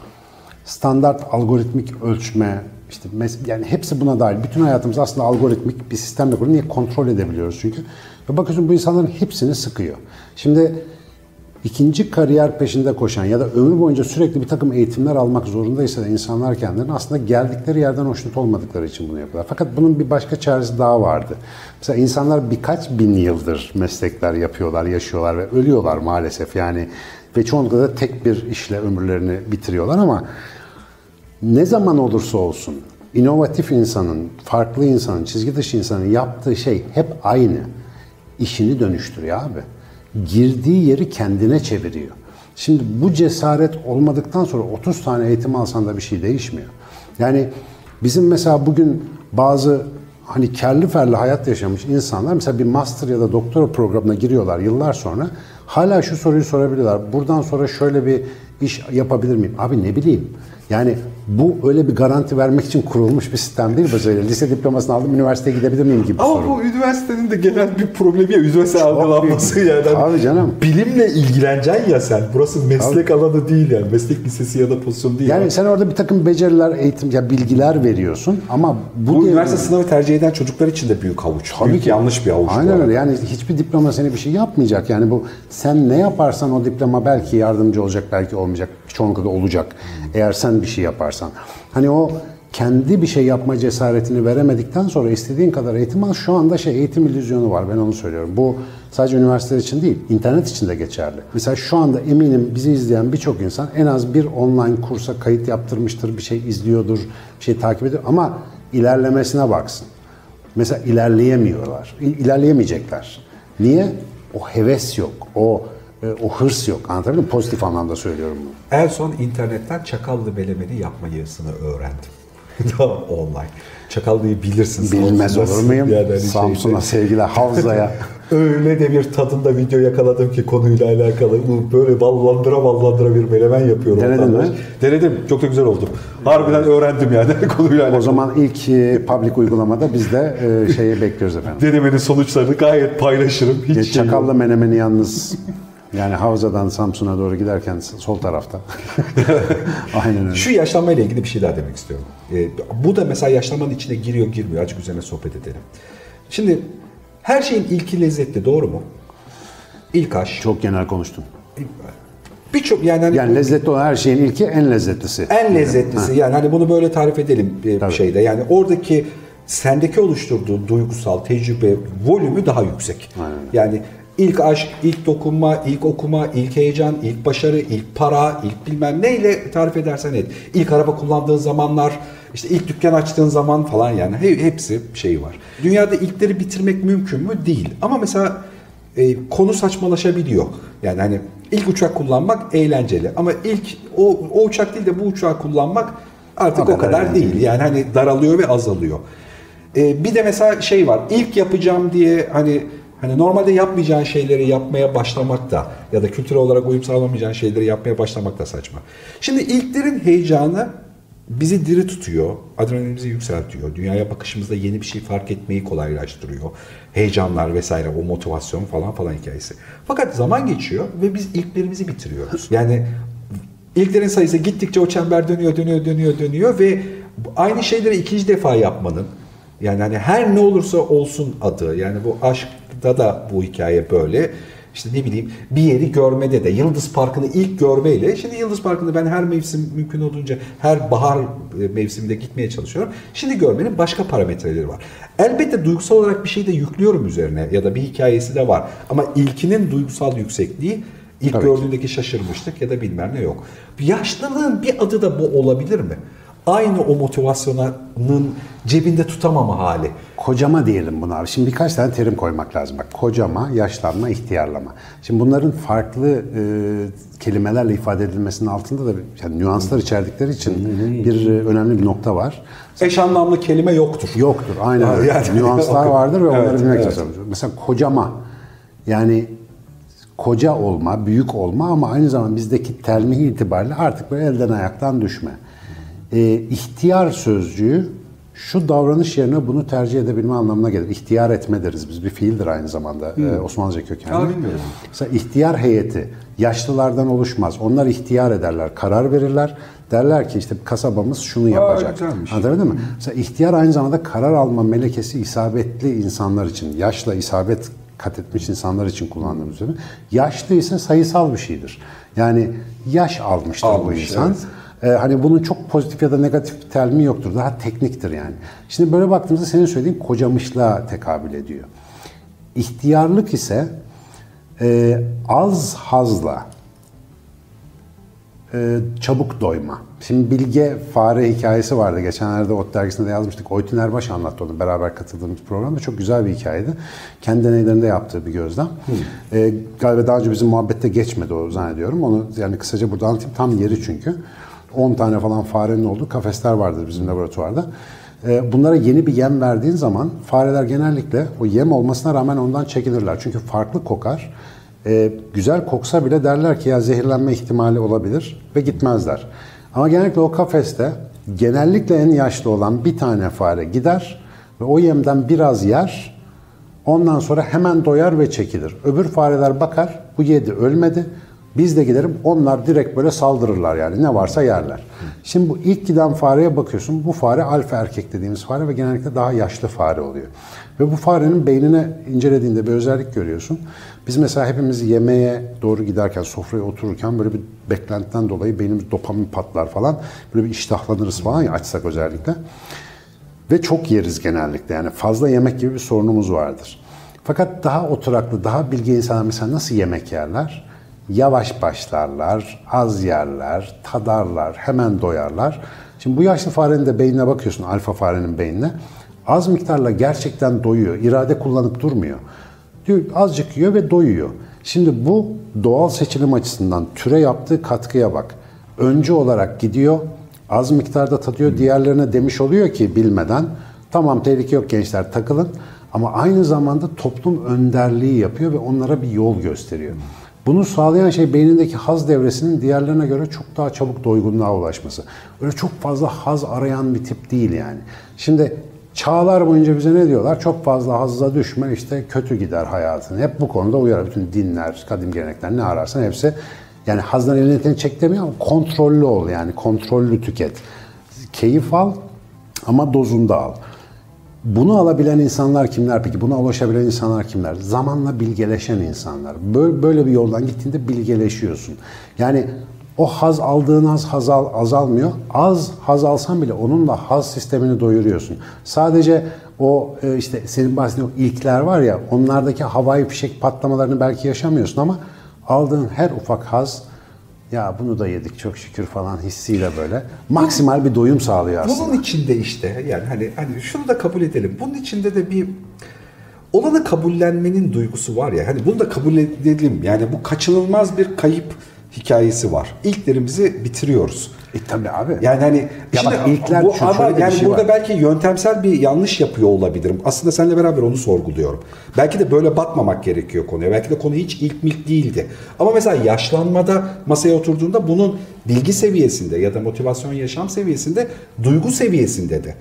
standart algoritmik ölçme işte yani hepsi buna dahil. Bütün hayatımız aslında algoritmik bir sistemle kurulu. Niye kontrol edebiliyoruz çünkü. Ve bakıyorsun bu insanların hepsini sıkıyor. Şimdi ikinci kariyer peşinde koşan ya da ömür boyunca sürekli bir takım eğitimler almak zorundaysa da insanlar kendilerini aslında geldikleri yerden hoşnut olmadıkları için bunu yapıyorlar. Fakat bunun bir başka çaresi daha vardı. Mesela insanlar birkaç bin yıldır meslekler yapıyorlar, yaşıyorlar ve ölüyorlar maalesef. Yani ve çoğunlukla da tek bir işle ömürlerini bitiriyorlar ama ne zaman olursa olsun inovatif insanın, farklı insanın, çizgi dışı insanın yaptığı şey hep aynı. İşini dönüştürüyor abi. Girdiği yeri kendine çeviriyor. Şimdi bu cesaret olmadıktan sonra 30 tane eğitim alsan da bir şey değişmiyor. Yani bizim mesela bugün bazı hani kerli ferli hayat yaşamış insanlar mesela bir master ya da doktora programına giriyorlar yıllar sonra hala şu soruyu sorabiliyorlar. Buradan sonra şöyle bir iş yapabilir miyim? Abi ne bileyim. Yani bu öyle bir garanti vermek için kurulmuş bir sistem değil böyle lise diplomasını aldım üniversiteye gidebilir miyim gibi Ama soru. bu üniversitenin de genel bir problemi ya üniversite algılanması yani. Hani Tabii canım. Bilimle ilgileneceksin ya sen. Burası meslek alanı değil yani. Meslek lisesi ya da pozisyon değil. Yani sen orada bir takım beceriler, eğitim, ya bilgiler veriyorsun ama bu, bu üniversite sınavı tercih eden çocuklar için de büyük havuç. Tabii büyük ki. yanlış bir havuç. Aynen öyle. Yani hiçbir diploma seni bir şey yapmayacak. Yani bu sen ne yaparsan o diploma belki yardımcı olacak, belki olmayacak. Çoğunlukla da olacak. Eğer sen bir şey yaparsan. Hani o kendi bir şey yapma cesaretini veremedikten sonra istediğin kadar eğitim al. Şu anda şey eğitim illüzyonu var. Ben onu söylüyorum. Bu sadece üniversiteler için değil, internet için de geçerli. Mesela şu anda eminim bizi izleyen birçok insan en az bir online kursa kayıt yaptırmıştır, bir şey izliyordur, bir şey takip ediyor ama ilerlemesine baksın. Mesela ilerleyemiyorlar. İlerleyemeyecekler. Niye? O heves yok. O o hırs yok. Anlatabildim mi? Pozitif anlamda söylüyorum bunu. En son internetten çakallı melemeni yapmayısını öğrendim. Tamam online. Çakallıyı bilirsin. Bilmez Samsun'da olur muyum? yani hani Samsun'a şeyde. sevgiler, Havza'ya. Öyle de bir tadında video yakaladım ki konuyla alakalı. Böyle ballandıra ballandıra bir melemen yapıyor. Denedin mi? Denedim. Çok da güzel oldu. Harbiden öğrendim yani konuyla alakalı. o zaman ilk e, public uygulamada biz de e, şeyi bekliyoruz efendim. Denemenin sonuçlarını gayet paylaşırım. Hiç E, şey. Çakallı menemeni yalnız yani Havza'dan Samsun'a doğru giderken sol tarafta. Aynen öyle. Şu yaşlanma ile ilgili bir şey daha demek istiyorum. Ee, bu da mesela yaşlanmanın içine giriyor girmiyor. Azıcık üzerine sohbet edelim. Şimdi her şeyin ilki lezzetli doğru mu? İlk aş. Çok genel konuştun. Birçok yani, hani Yani lezzetli olan her şeyin ilki en lezzetlisi. en lezzetlisi yani hani bunu böyle tarif edelim bir Tabii. şeyde. Yani oradaki sendeki oluşturduğu duygusal tecrübe volümü daha yüksek. Aynen. Yani ilk aşk, ilk dokunma, ilk okuma, ilk heyecan, ilk başarı, ilk para, ilk bilmem neyle tarif edersen et. İlk araba kullandığın zamanlar, işte ilk dükkan açtığın zaman falan yani he- hepsi şeyi var. Dünyada ilkleri bitirmek mümkün mü? Değil. Ama mesela e, konu saçmalaşabiliyor. Yani hani ilk uçak kullanmak eğlenceli ama ilk o, o uçak değil de bu uçağı kullanmak artık O o kadar kadar, değil. Yani hani daralıyor ve azalıyor. E, bir de mesela şey var. İlk yapacağım diye hani hani normalde yapmayacağın şeyleri yapmaya başlamak da ya da kültürel olarak uyum sağlamayacağın şeyleri yapmaya başlamak da saçma. Şimdi ilklerin heyecanı bizi diri tutuyor, adrenalinimizi yükseltiyor, dünyaya bakışımızda yeni bir şey fark etmeyi kolaylaştırıyor. Heyecanlar vesaire, o motivasyon falan falan hikayesi. Fakat zaman geçiyor ve biz ilklerimizi bitiriyoruz. Yani ilklerin sayısı gittikçe o çember dönüyor, dönüyor, dönüyor, dönüyor ve aynı şeyleri ikinci defa yapmanın yani hani her ne olursa olsun adı yani bu aşkta da bu hikaye böyle. İşte ne bileyim bir yeri görmede de Yıldız Parkı'nı ilk görmeyle şimdi Yıldız Parkı'nı ben her mevsim mümkün olduğunca her bahar e, mevsiminde gitmeye çalışıyorum. Şimdi görmenin başka parametreleri var. Elbette duygusal olarak bir şey de yüklüyorum üzerine ya da bir hikayesi de var. Ama ilkinin duygusal yüksekliği ilk Tabii ki. gördüğündeki şaşırmışlık ya da bilmem ne yok. Yaşlılığın bir adı da bu olabilir mi? Aynı o motivasyonun cebinde tutamama hali. Kocama diyelim buna abi. Şimdi birkaç tane terim koymak lazım. Bak kocama, yaşlanma, ihtiyarlama. Şimdi bunların farklı e, kelimelerle ifade edilmesinin altında da yani nüanslar içerdikleri için bir e, önemli bir nokta var. Eş anlamlı kelime yoktur. Yoktur. Aynen öyle. yani- Nüanslar vardır ve onları Evet, bilmek evet. lazım. Mesela kocama yani koca olma, büyük olma ama aynı zamanda bizdeki telmih itibariyle artık böyle elden ayaktan düşme. Ee, ihtiyar sözcüğü şu davranış yerine bunu tercih edebilme anlamına gelir. İhtiyar etme deriz biz. Bir fiildir aynı zamanda e, Osmanlıca kökenli. Aa, bilmiyorum. Mesela ihtiyar heyeti yaşlılardan oluşmaz. Onlar ihtiyar ederler, karar verirler. Derler ki işte kasabamız şunu yapacak. güzelmiş. Anlatabildim mi? Mesela ihtiyar aynı zamanda karar alma melekesi isabetli insanlar için, yaşla isabet kat etmiş insanlar için kullandığımız terim. Yaşlı ise sayısal bir şeydir. Yani yaş almıştır bu Almış, insan. evet. Ee, hani bunun çok pozitif ya da negatif bir terimi yoktur. Daha tekniktir yani. Şimdi böyle baktığımızda senin söylediğin kocamışlığa tekabül ediyor. İhtiyarlık ise e, az hazla e, çabuk doyma. Şimdi Bilge Fare hikayesi vardı. Geçenlerde Ot dergisinde de yazmıştık. Oytun Erbaş anlattı onu beraber katıldığımız programda. Çok güzel bir hikayeydi. Kendi deneylerinde yaptığı bir gözlem. E, galiba daha önce bizim muhabbette geçmedi o zannediyorum. Onu yani kısaca burada anlatayım. Tam yeri çünkü. 10 tane falan farenin olduğu kafesler vardır bizim laboratuvarda. E, Bunlara yeni bir yem verdiğin zaman fareler genellikle o yem olmasına rağmen ondan çekinirler. Çünkü farklı kokar. E, güzel koksa bile derler ki ya zehirlenme ihtimali olabilir ve gitmezler. Ama genellikle o kafeste genellikle en yaşlı olan bir tane fare gider ve o yemden biraz yer. Ondan sonra hemen doyar ve çekilir. Öbür fareler bakar, bu yedi ölmedi. Biz de giderim, onlar direkt böyle saldırırlar yani ne varsa yerler. Şimdi bu ilk giden fareye bakıyorsun, bu fare alfa erkek dediğimiz fare ve genellikle daha yaşlı fare oluyor. Ve bu farenin beynine incelediğinde bir özellik görüyorsun. Biz mesela hepimiz yemeğe doğru giderken, sofraya otururken böyle bir beklentiden dolayı beynimiz dopamin patlar falan. Böyle bir iştahlanırız falan ya açsak özellikle. Ve çok yeriz genellikle yani fazla yemek gibi bir sorunumuz vardır. Fakat daha oturaklı, daha bilgi insanlar mesela nasıl yemek yerler? Yavaş başlarlar, az yerler, tadarlar, hemen doyarlar. Şimdi bu yaşlı farenin de beynine bakıyorsun, alfa farenin beynine. Az miktarla gerçekten doyuyor, irade kullanıp durmuyor. Diyor, azıcık yiyor ve doyuyor. Şimdi bu doğal seçilim açısından türe yaptığı katkıya bak. Öncü olarak gidiyor, az miktarda tadıyor, diğerlerine demiş oluyor ki bilmeden tamam tehlike yok gençler takılın ama aynı zamanda toplum önderliği yapıyor ve onlara bir yol gösteriyor. Bunu sağlayan şey beynindeki haz devresinin diğerlerine göre çok daha çabuk doygunluğa ulaşması. Öyle çok fazla haz arayan bir tip değil yani. Şimdi çağlar boyunca bize ne diyorlar? Çok fazla hazza düşme işte kötü gider hayatın. Hep bu konuda uyarı. Bütün dinler, kadim gelenekler ne ararsan hepsi yani hazdan elini çek demiyor ama kontrollü ol yani kontrollü tüket. Keyif al ama dozunda al. Bunu alabilen insanlar kimler peki? Buna ulaşabilen insanlar kimler? Zamanla bilgeleşen insanlar. Böyle, bir yoldan gittiğinde bilgeleşiyorsun. Yani o haz aldığın az haz al, azalmıyor. Az haz alsan bile onunla haz sistemini doyuruyorsun. Sadece o e, işte senin bahsettiğin ilkler var ya onlardaki havai fişek patlamalarını belki yaşamıyorsun ama aldığın her ufak haz ya bunu da yedik çok şükür falan hissiyle böyle maksimal bir doyum sağlıyor aslında. Bunun içinde işte yani hani hani şunu da kabul edelim. Bunun içinde de bir olanı kabullenmenin duygusu var ya. Hani bunu da kabul edelim. Yani bu kaçınılmaz bir kayıp hikayesi var. İlklerimizi bitiriyoruz. E tabi abi. Yani hani Ya bak, ilkler bu şu- ama yani şey burada var. belki yöntemsel bir yanlış yapıyor olabilirim. Aslında seninle beraber onu sorguluyorum. Belki de böyle bakmamak gerekiyor konuya. Belki de konu hiç ilk milk değildi. Ama mesela yaşlanmada masaya oturduğunda bunun bilgi seviyesinde ya da motivasyon yaşam seviyesinde duygu seviyesinde de.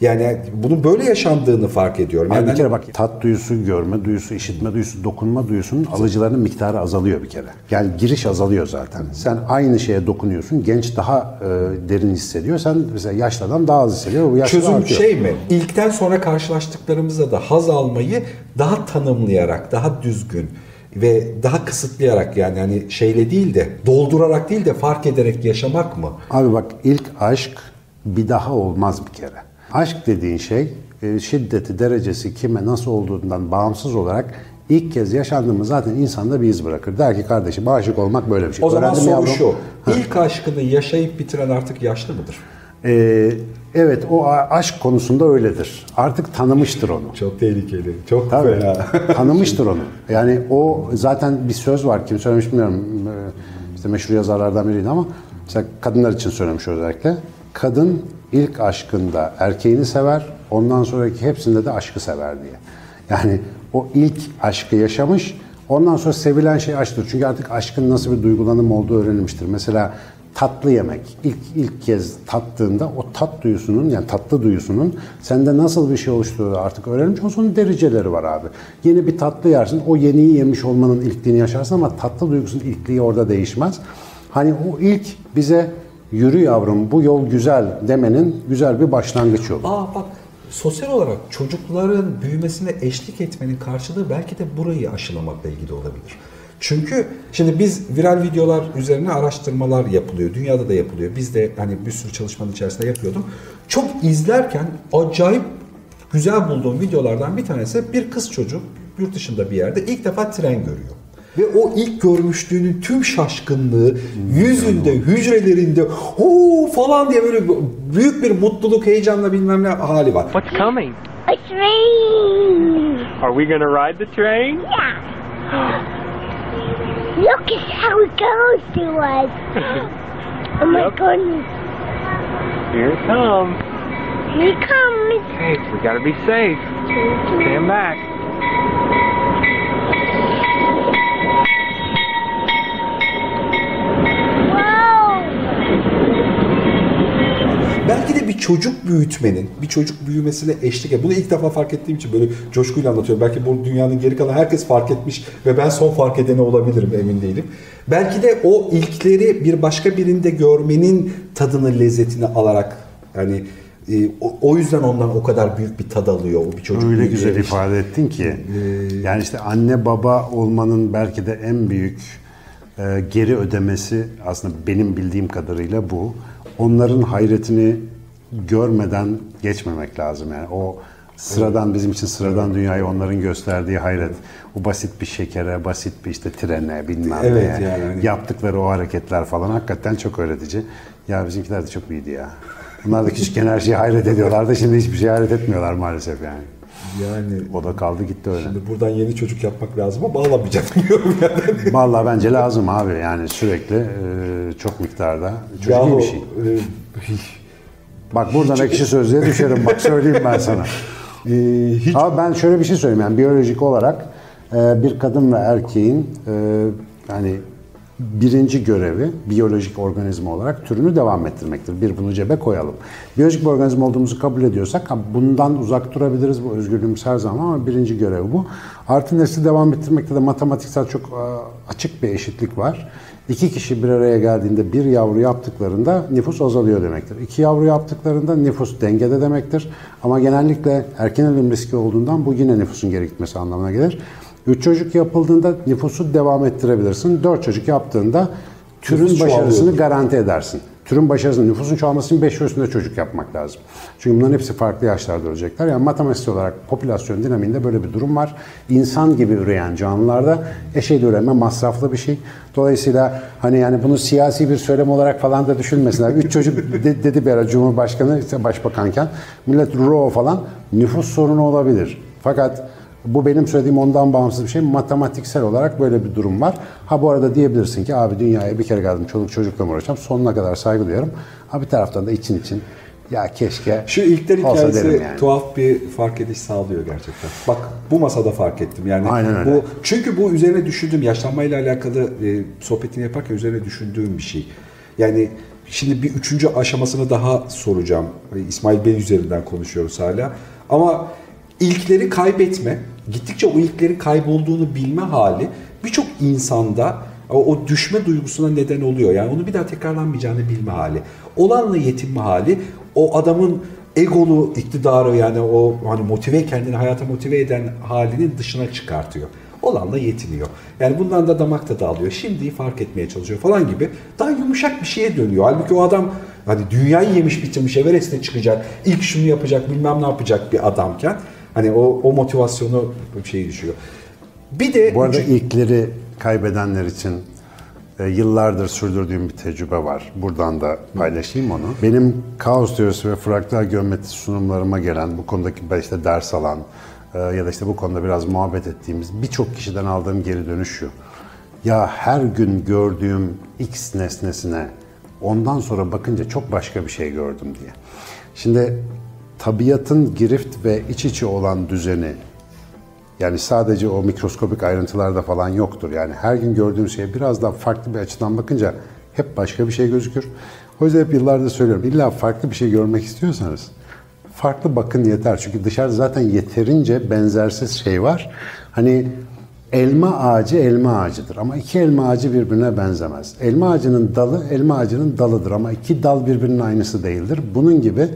Yani bunun böyle yaşandığını fark ediyorum. Yani bir kere bak tat duyusu, görme duyusu, işitme duyusu, dokunma duyusunun alıcılarının miktarı azalıyor bir kere. Yani giriş azalıyor zaten. Sen aynı şeye dokunuyorsun. Genç daha e, derin hissediyor. Sen mesela yaşlı adam daha az hissediyor. Bu yaşlı Çözüm artıyor. şey mi? İlkten sonra karşılaştıklarımızda da haz almayı daha tanımlayarak, daha düzgün ve daha kısıtlayarak yani hani şeyle değil de doldurarak değil de fark ederek yaşamak mı? Abi bak ilk aşk bir daha olmaz bir kere. Aşk dediğin şey e, şiddeti, derecesi kime nasıl olduğundan bağımsız olarak ilk kez yaşandığımız zaten insanda bir iz bırakır. Der ki kardeşim aşık olmak böyle bir şey. O zaman Öğrendim soru yavrum. şu. İlk aşkını yaşayıp bitiren artık yaşlı mıdır? Ee, evet o aşk konusunda öyledir. Artık tanımıştır onu. Çok tehlikeli. Çok Tabii. Tanımıştır onu. Yani o zaten bir söz var. Kim söylemiş bilmiyorum. Ee, İşte meşhur yazarlardan biriydi ama mesela kadınlar için söylemiş özellikle. Kadın ilk aşkında erkeğini sever, ondan sonraki hepsinde de aşkı sever diye. Yani o ilk aşkı yaşamış, ondan sonra sevilen şey aşktır. Çünkü artık aşkın nasıl bir duygulanım olduğu öğrenilmiştir. Mesela tatlı yemek ilk ilk kez tattığında o tat duyusunun yani tatlı duyusunun sende nasıl bir şey oluşturduğu artık öğrenmiş. Ondan sonra dereceleri var abi. Yeni bir tatlı yersin. O yeniyi yemiş olmanın ilkliğini yaşarsın ama tatlı duygusunun ilkliği orada değişmez. Hani o ilk bize yürü yavrum bu yol güzel demenin güzel bir başlangıç yolu. Aa bak sosyal olarak çocukların büyümesine eşlik etmenin karşılığı belki de burayı aşılamakla ilgili olabilir. Çünkü şimdi biz viral videolar üzerine araştırmalar yapılıyor. Dünyada da yapılıyor. Biz de hani bir sürü çalışmanın içerisinde yapıyordum. Çok izlerken acayip güzel bulduğum videolardan bir tanesi bir kız çocuk yurt dışında bir yerde ilk defa tren görüyor. Ve o ilk görmüşlüğünün tüm şaşkınlığı yüzünde, hücrelerinde huu falan diye böyle büyük bir mutluluk, heyecanla bilmem ne hali var. What's coming? A train! Are we gonna ride the train? Yeah! Look at how it goes to us! Oh my Yep. goodness! Here it comes. Here it comes! Hey, we gotta be safe. Stand back. Belki de bir çocuk büyütmenin, bir çocuk büyümesine eşlik et. Bunu ilk defa fark ettiğim için böyle coşkuyla anlatıyorum. Belki bu dünyanın geri kalan herkes fark etmiş ve ben son fark edeni olabilirim emin değilim. Belki de o ilkleri bir başka birinde görmenin tadını, lezzetini alarak hani e, o, o yüzden ondan o kadar büyük bir tad alıyor o bir çocuk. Öyle güzel eşlik- ifade ettin ki. Yani işte anne baba olmanın belki de en büyük e, geri ödemesi aslında benim bildiğim kadarıyla bu. Onların hayretini görmeden geçmemek lazım. Yani o sıradan bizim için sıradan dünyayı onların gösterdiği hayret. O basit bir şekere, basit bir işte trene bilmem Evet, neye. yani Yaptıkları o hareketler falan hakikaten çok öğretici. Ya bizimkiler de çok iyiydi ya. Bunlar da küçükken her şeye hayret ediyorlardı. Şimdi hiçbir şey hayret etmiyorlar maalesef yani. Yani O da kaldı gitti öyle. şimdi buradan yeni çocuk yapmak lazım ama bağlamayacağım diyorum yani. Vallahi bence lazım abi yani sürekli e, çok miktarda. Çocuk iyi Yahu, bir şey. e, Bak buradan ekşi sözlüğe düşerim bak söyleyeyim ben sana. e, hiç Ama ben şöyle bir şey söyleyeyim yani biyolojik olarak e, bir kadın ve erkeğin e, yani birinci görevi biyolojik organizma olarak türünü devam ettirmektir. Bir bunu cebe koyalım. Biyolojik bir organizma olduğumuzu kabul ediyorsak bundan uzak durabiliriz bu özgürlüğümüz her zaman ama birinci görevi bu. Artı nesli devam ettirmekte de matematiksel çok e, açık bir eşitlik var. İki kişi bir araya geldiğinde bir yavru yaptıklarında nüfus azalıyor demektir. İki yavru yaptıklarında nüfus dengede demektir. Ama genellikle erken ölüm riski olduğundan bu yine nüfusun geri gitmesi anlamına gelir. Üç çocuk yapıldığında nüfusu devam ettirebilirsin. Dört çocuk yaptığında türün Nüfus başarısını garanti edersin. Türün başarısını, nüfusun çoğalması için 5 üstünde çocuk yapmak lazım. Çünkü bunların hepsi farklı yaşlarda ölecekler. Yani matematiksel olarak popülasyon dinamiğinde böyle bir durum var. İnsan gibi üreyen canlılarda eşeğli üreme masraflı bir şey. Dolayısıyla hani yani bunu siyasi bir söylem olarak falan da düşünmesinler. Üç çocuk de- dedi bir ara Cumhurbaşkanı işte başbakanken millet ro falan nüfus sorunu olabilir. Fakat bu benim söylediğim ondan bağımsız bir şey. Matematiksel olarak böyle bir durum var. Ha bu arada diyebilirsin ki abi dünyaya bir kere geldim çoluk çocukla mı uğraşacağım? Sonuna kadar saygı duyuyorum. Ha bir taraftan da için için ya keşke Şu ilkler hikayesi yani. tuhaf bir fark ediş sağlıyor gerçekten. Bak bu masada fark ettim. Yani Aynen öyle. bu çünkü bu üzerine düşündüğüm yaşlanmayla alakalı e, sohbetini yaparken üzerine düşündüğüm bir şey. Yani şimdi bir üçüncü aşamasını daha soracağım. İsmail Bey üzerinden konuşuyoruz hala. Ama ilkleri kaybetme, gittikçe o ilklerin kaybolduğunu bilme hali birçok insanda o, düşme duygusuna neden oluyor. Yani onu bir daha tekrarlanmayacağını bilme hali. Olanla yetinme hali o adamın egolu iktidarı yani o hani motive kendini hayata motive eden halinin dışına çıkartıyor. Olanla yetiniyor. Yani bundan da damak tadı alıyor. Şimdiyi fark etmeye çalışıyor falan gibi. Daha yumuşak bir şeye dönüyor. Halbuki o adam hani dünyayı yemiş bitirmiş Everest'e çıkacak. ilk şunu yapacak bilmem ne yapacak bir adamken hani o, o motivasyonu bir şey düşüyor. Bir de Bu arada ilkleri kaybedenler için e, yıllardır sürdürdüğüm bir tecrübe var. Buradan da paylaşayım onu. Benim kaos teorisi ve fraktal geometri sunumlarıma gelen, bu konudaki işte ders alan e, ya da işte bu konuda biraz muhabbet ettiğimiz birçok kişiden aldığım geri dönüş şu. Ya her gün gördüğüm X nesnesine ondan sonra bakınca çok başka bir şey gördüm diye. Şimdi tabiatın girift ve iç içe olan düzeni yani sadece o mikroskopik ayrıntılarda falan yoktur. Yani her gün gördüğünüz şeye biraz daha farklı bir açıdan bakınca hep başka bir şey gözükür. O yüzden hep yıllardır söylüyorum. İlla farklı bir şey görmek istiyorsanız farklı bakın yeter. Çünkü dışarıda zaten yeterince benzersiz şey var. Hani elma ağacı elma ağacıdır ama iki elma ağacı birbirine benzemez. Elma ağacının dalı elma ağacının dalıdır ama iki dal birbirinin aynısı değildir. Bunun gibi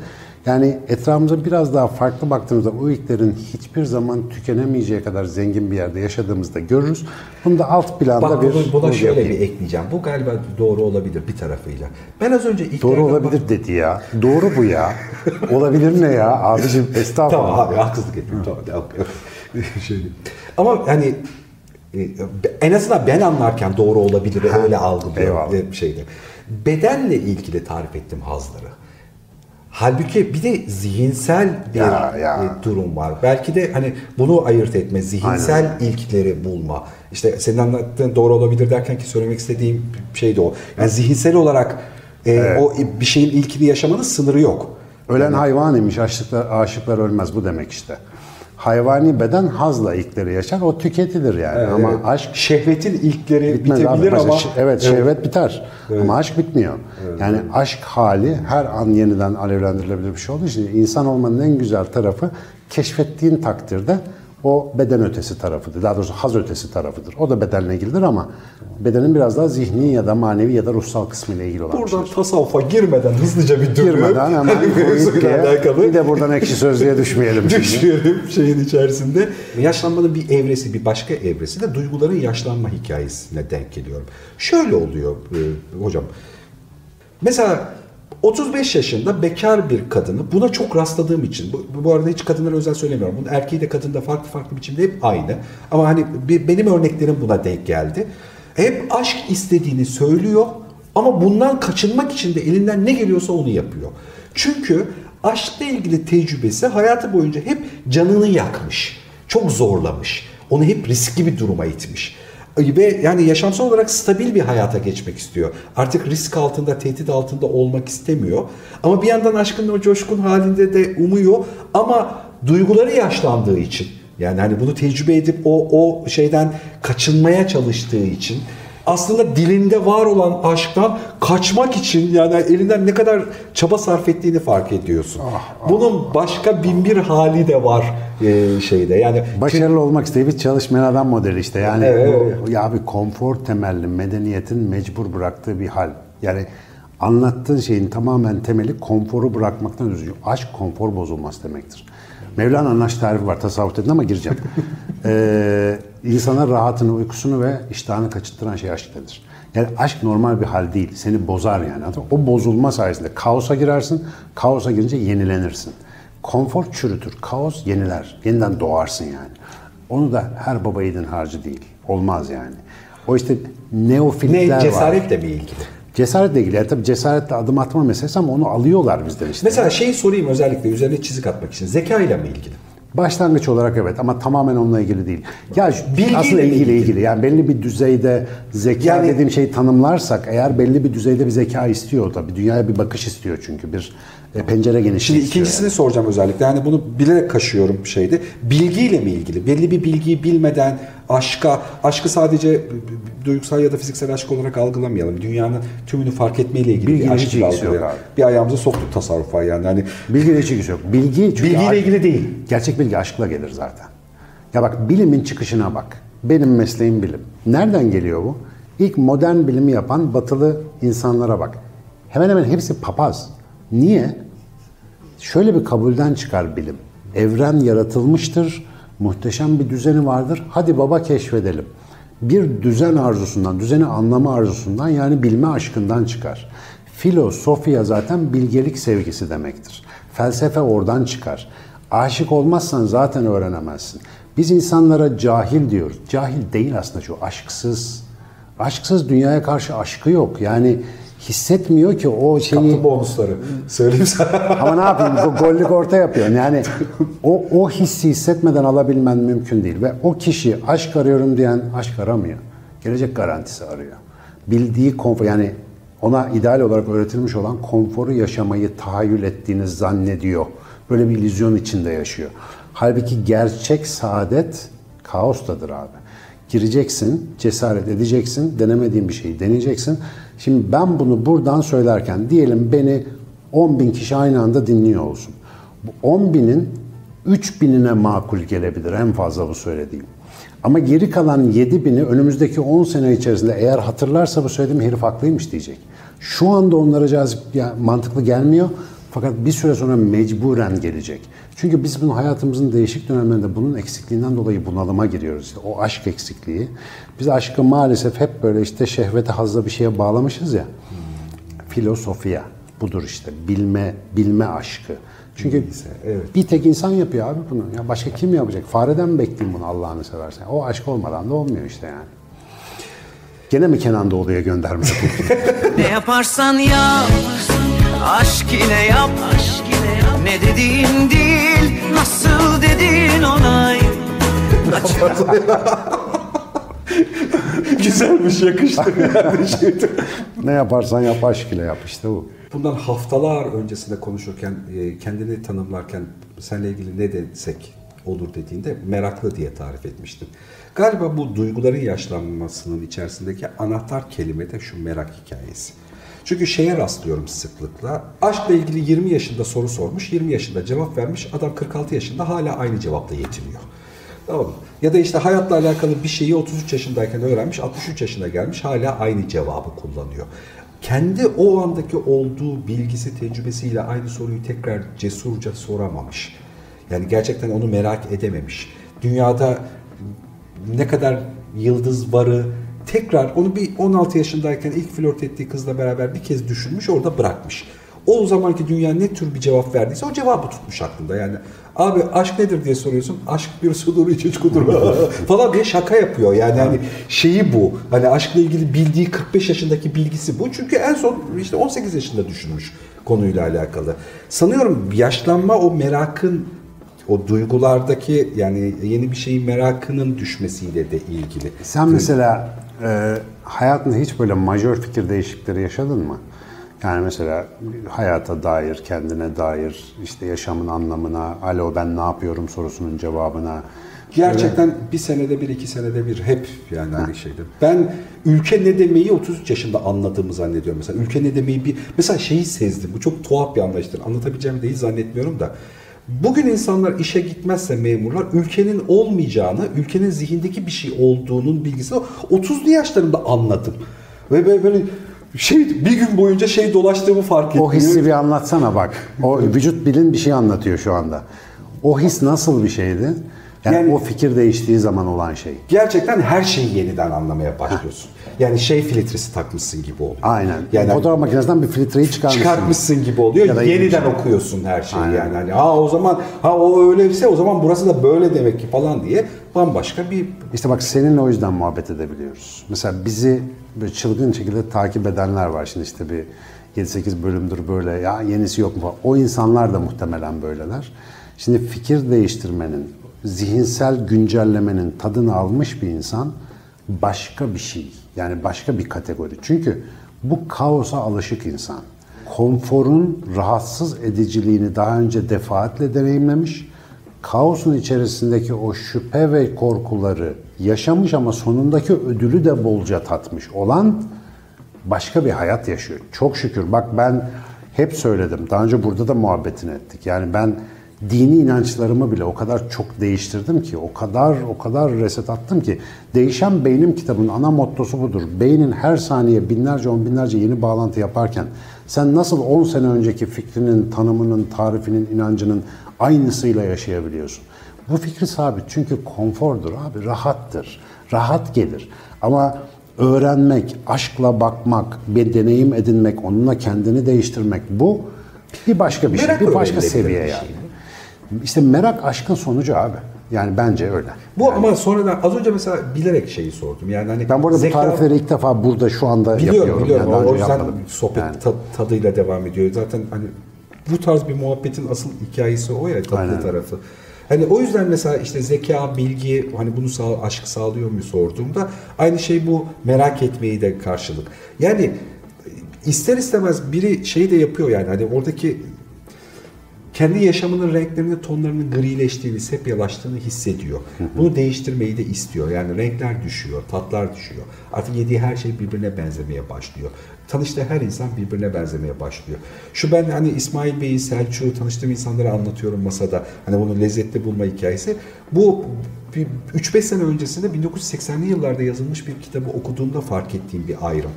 Yani etrafımıza biraz daha farklı baktığımızda o ilklerin hiçbir zaman tükenemeyeceği kadar zengin bir yerde yaşadığımızda görürüz. Bunu da alt planda Bak bir buna şöyle yapayım. bir ekleyeceğim. Bu galiba doğru olabilir bir tarafıyla. Ben az önce ilk Doğru olabilir dedi ya. Doğru bu ya. olabilir ne ya? Abicim estağfurullah. Tamam abi haksızlık etmiyorum. Tamam, tamam. Şöyle. Ama hani e, en azından ben anlarken doğru olabilir öyle algılıyorum şeyde. Bedenle ilgili tarif ettim hazları. Halbuki bir de zihinsel bir Ya, ya. durum var. Belki de hani bunu ayırt etme, zihinsel ilkleri bulma. İşte senin anlattığın doğru olabilir derken ki söylemek istediğim şey de o. Yani zihinsel olarak e, o bir şeyin ilkini yaşamanın sınırı yok. Ölen hayvan imiş, aşıklar, aşıklar ölmez bu demek işte. Hayvani beden hazla ilkleri yaşar, o tüketilir yani. Ama Evet. aşk şehvetin ilkleri bitmez abi. bitebilir Mesela ama ş- evet, şehvet biter ama aşk bitmiyor. Yani aşk hali her an yeniden alevlendirilebilir bir şey olduğu için insan olmanın en güzel tarafı keşfettiğin takdirde o beden ötesi tarafıdır. Daha doğrusu haz ötesi tarafıdır. O da bedenle ilgilidir ama bedenin biraz daha zihni ya da manevi ya da ruhsal kısmıyla ilgili olan bir Buradan şey. tasavvufa girmeden hızlıca bir dönüp Girmeden hemen hani alakalı bir de buradan ekşi sözlüğe düşmeyelim düşüyorum şeyin içerisinde. Yaşlanmanın bir evresi, bir başka evresi de duyguların yaşlanma hikayesine denk geliyorum. Şöyle oluyor e, hocam. Mesela 35 yaşında bekar bir kadını buna çok rastladığım için bu, bu arada hiç kadınlara özel söylemiyorum. Bunun erkeği de kadın da farklı farklı biçimde hep aynı. Ama hani bir- benim örneklerim buna denk geldi. Hep aşk istediğini söylüyor ama bundan kaçınmak için de elinden ne geliyorsa onu yapıyor. Çünkü aşkla ilgili tecrübesi hayatı boyunca hep canını yakmış. Çok zorlamış. Onu hep riskli bir duruma itmiş. Ve yani yaşamsal olarak stabil bir hayata geçmek istiyor. Artık risk altında, tehdit altında olmak istemiyor. Ama bir yandan aşkın o coşkun halinde de umuyor. Ama duyguları yaşlandığı için yani hani bunu tecrübe edip o o şeyden kaçınmaya çalıştığı için aslında dilinde var olan aşktan kaçmak için yani elinden ne kadar çaba sarf ettiğini fark ediyorsun. Bunun başka bin bir hali de var e, şeyde. Yani Başarılı olmak isteyip hiç çalışmayan adam modeli işte. Yani Evet, bu, ya bir konfor temelli medeniyetin mecbur bıraktığı bir hal. Yani anlattığın şeyin tamamen temeli konforu bırakmaktan özgür. Aşk konfor bozulmaz demektir. Mevlana'nın aşk tarifi var tasavvuf dedin ama gireceğim. ee, insana rahatını, uykusunu ve iştahını kaçırttıran şey aşk denir. Yani aşk normal bir hal değil. Seni bozar yani. O bozulma sayesinde kaosa girersin. Kaosa girince yenilenirsin. Konfor çürütür. Kaos yeniler. Yeniden doğarsın yani. Onu da her baba yiğidin harcı değil. Olmaz yani. O işte neofilitler ne var. cesaretle mi ilgili? Cesaretle ilgili. Yani tabii cesaretle adım atma meselesi ama onu alıyorlar bizden işte. Mesela şeyi sorayım özellikle üzerine çizik atmak için. Zeka ile mi ilgili? Başlangıç olarak evet ama tamamen onunla ilgili değil. Ya Bilgiyle aslında ilgili ilgili? ilgili. Yani belli bir düzeyde zeka Yani- dediğim şeyi tanımlarsak eğer belli bir düzeyde bir zeka istiyor tabii. Dünyaya bir bakış istiyor çünkü bir e, pencere genişliği Şimdi ikincisini soracağım özellikle. Yani bunu bilerek kaşıyorum şeyde. Bilgiyle mi ilgili? Belli bir bilgiyi bilmeden aşka, aşkı sadece duygusal ya da fiziksel aşk olarak algılamayalım. Dünyanın tümünü fark etmeyle ilgili Bilgiyle bir aşk gibi algılayalım. Bir ayağımıza soktuk tasarrufa yani. Hani Bilgiyle ilgisi yok. Bilgi çünkü Bilgiyle aşk- ilgili değil. Gerçek bilgi aşkla gelir zaten. Ya bak bilimin çıkışına bak. Benim mesleğim bilim. Nereden geliyor bu? İlk modern bilimi yapan batılı insanlara bak. Hemen hemen hepsi papaz. Niye? Şöyle bir kabulden çıkar bilim. Evren yaratılmıştır, muhteşem bir düzeni vardır. Hadi baba keşfedelim. Bir düzen arzusundan, düzeni anlama arzusundan yani bilme aşkından çıkar. Filosofya zaten bilgelik sevgisi demektir. Felsefe oradan çıkar. Aşık olmazsan zaten öğrenemezsin. Biz insanlara cahil diyoruz. Cahil değil aslında şu aşksız. Aşksız dünyaya karşı aşkı yok. Yani hissetmiyor ki o şeyi... kaptım bonusları. Söyleyeyim sana. Ama ne yapayım? Bu gollük orta yapıyorsun. Yani o, o hissi hissetmeden alabilmen mümkün değil. Ve o kişi aşk arıyorum diyen aşk aramıyor. Gelecek garantisi arıyor. Bildiği konfor yani ona ideal olarak öğretilmiş olan konforu yaşamayı tahayyül ettiğini zannediyor. Böyle bir illüzyon içinde yaşıyor. Halbuki gerçek saadet kaostadır abi. Gireceksin, cesaret edeceksin, denemediğin bir şeyi deneyeceksin. Şimdi ben bunu buradan söylerken diyelim beni 10 bin kişi aynı anda dinliyor olsun. Bu 10 binin 3 binine makul gelebilir en fazla bu söylediğim. Ama geri kalan 7 bini önümüzdeki 10 sene içerisinde eğer hatırlarsa bu söylediğim herif haklıymış diyecek. Şu anda onlara cazip, mantıklı gelmiyor. Fakat bir süre sonra mecburen gelecek. Çünkü biz bunu hayatımızın değişik dönemlerinde bunun eksikliğinden dolayı bunalıma giriyoruz. İşte o aşk eksikliği. Biz aşkı maalesef hep böyle işte şehvete hazla bir şeye bağlamışız ya. Filosofiya budur işte. Bilme, bilme aşkı. Çünkü evet. bir tek insan yapıyor abi bunu. Ya başka kim yapacak? Fareden mi bekleyeyim bunu Allah'ını seversen? O aşk olmadan da olmuyor işte yani. Gene mi Kenan Doğulu'ya gönderme? Ne yaparsan yap Aşk ile yap Ne dediğin değil Nasıl dediğin onay Güzelmiş yakıştı. yani ne yaparsan yap aşk ile yap işte bu. Bundan haftalar öncesinde konuşurken, e, kendini tanımlarken seninle ilgili ne desek olur dediğinde meraklı diye tarif etmiştin. Galiba bu duyguların yaşlanmasının içerisindeki anahtar kelime de şu merak hikayesi. Çünkü şeye rastlıyorum sıklıkla. Aşkla ilgili 20 yaşında soru sormuş, 20 yaşında cevap vermiş. Adam 46 yaşında hala aynı cevapla yetiniyor. Tamam mı? Ya da işte hayatla alakalı bir şeyi 33 yaşındayken öğrenmiş, 63 yaşına gelmiş hala aynı cevabı kullanıyor. Kendi o andaki olduğu bilgisi, tecrübesiyle aynı soruyu tekrar cesurca soramamış. Yani gerçekten onu merak edememiş. Dünyada ne kadar yıldız varı tekrar onu bir 16 yaşındayken ilk flört ettiği kızla beraber bir kez düşünmüş orada bırakmış. O zamanki dünya ne tür bir cevap verdiyse o cevabı tutmuş aklında. Yani abi aşk nedir diye soruyorsun. Aşk bir sudur iç iç kudur falan diye şaka yapıyor. Yani hani şeyi bu. Hani aşkla ilgili bildiği 45 yaşındaki bilgisi bu. Çünkü en son işte 18 yaşında düşünmüş konuyla alakalı. Sanıyorum yaşlanma o merakın o duygulardaki yani yeni bir şeyin merakının düşmesiyle de ilgili. Sen mesela e, hayatında hiç böyle majör fikir değişiklikleri yaşadın mı? Yani mesela hayata dair, kendine dair, işte yaşamın anlamına, alo ben ne yapıyorum sorusunun cevabına. Gerçekten bir senede bir, iki senede bir hep yani aynı şeyde. Ben ülke ne demeyi 33 yaşında anladığımı zannediyorum. Mesela ülke ne demeyi bir... Mesela şeyi sezdim. Bu çok tuhaf bir anlayıştır. Anlatabileceğimi de hiç zannetmiyorum da. Bugün insanlar işe gitmezse memurlar ülkenin olmayacağını, ülkenin zihindeki bir şey olduğunun bilgisini 30'lu yaşlarımda anladım. Ve böyle, şey bir gün boyunca şey dolaştığımı fark ettim. O hissi bir anlatsana bak. O vücut bilin bir şey anlatıyor şu anda. O his nasıl bir şeydi? Yani, Yani- o fikir değiştiği zaman olan şey. Gerçekten her şeyi yeniden anlamaya başlıyorsun. Yani şey filtresi takmışsın gibi oluyor. Aynen. Yani Fotoğraf makinesinden bir filtreyi çıkarmışsın. çıkartmışsın gibi oluyor. Ya Yeniden ilginç. okuyorsun her şeyi Aynen. yani. Hani ha o zaman ha o öyleyse o zaman burası da böyle demek ki falan diye bambaşka bir İşte bak seninle o yüzden muhabbet edebiliyoruz. Mesela bizi böyle çılgın şekilde takip edenler var. Şimdi işte bir 7-8 bölümdür böyle ya yenisi yok mu falan. O insanlar da muhtemelen böyleler. Şimdi fikir değiştirmenin, zihinsel güncellemenin tadını almış bir insan başka bir şey. Yani başka bir kategori. Çünkü bu kaosa alışık insan. Konforun rahatsız ediciliğini daha önce defaatle deneyimlemiş kaosun içerisindeki o şüphe ve korkuları yaşamış ama sonundaki ödülü de bolca tatmış olan başka bir hayat yaşıyor. Çok şükür. Bak ben hep söyledim. Daha önce burada da muhabbetini ettik. Yani ben dini inançlarımı bile o kadar çok değiştirdim ki, o kadar o kadar reset attım ki. Değişen Beynim kitabının ana mottosu budur. Beynin her saniye binlerce on binlerce yeni bağlantı yaparken sen nasıl 10 sene önceki fikrinin, tanımının, tarifinin, inancının aynısıyla yaşayabiliyorsun. Bu fikri sabit çünkü konfordur abi, rahattır. Rahat gelir. Ama öğrenmek, aşkla bakmak, bir deneyim edinmek, onunla kendini değiştirmek bu bir başka bir şey, Merak bir başka seviye bir yani. şey. İşte merak aşkın sonucu abi. Yani bence öyle. bu ama sonradan az önce mesela bilerek şeyi sordum. Yani hani Ben burada zeka- bu tarifleri ilk defa burada şu anda Biliyorum yapıyorum. biliyorum. Yani o yüzden yapmadım. sohbet Yani. ta- tadıyla devam ediyor. Zaten hani bu tarz bir muhabbetin asıl hikayesi o ya tatlı Aynen. tarafı. Hani o yüzden mesela işte zeka, bilgi, hani bunu sağ, aşk sağlıyor mu sorduğumda aynı şey bu merak etmeyi de karşılık. Yani ister istemez biri şeyi de yapıyor yani hani oradaki kendi yaşamının renklerinin tonlarının grileştiğini, sepyalaştığını hissediyor. Bunu değiştirmeyi de istiyor. Yani renkler düşüyor, tatlar düşüyor. Artık yediği her şey birbirine benzemeye başlıyor. Tanıştığı her insan birbirine benzemeye başlıyor. Şu ben hani İsmail Bey'i, Selçuk'u tanıştığım insanlara anlatıyorum masada. Hani bunu lezzetli bulma hikayesi. Bu bir 3-5 sene öncesinde 1980'li yıllarda yazılmış bir kitabı okuduğumda fark ettiğim bir ayrım.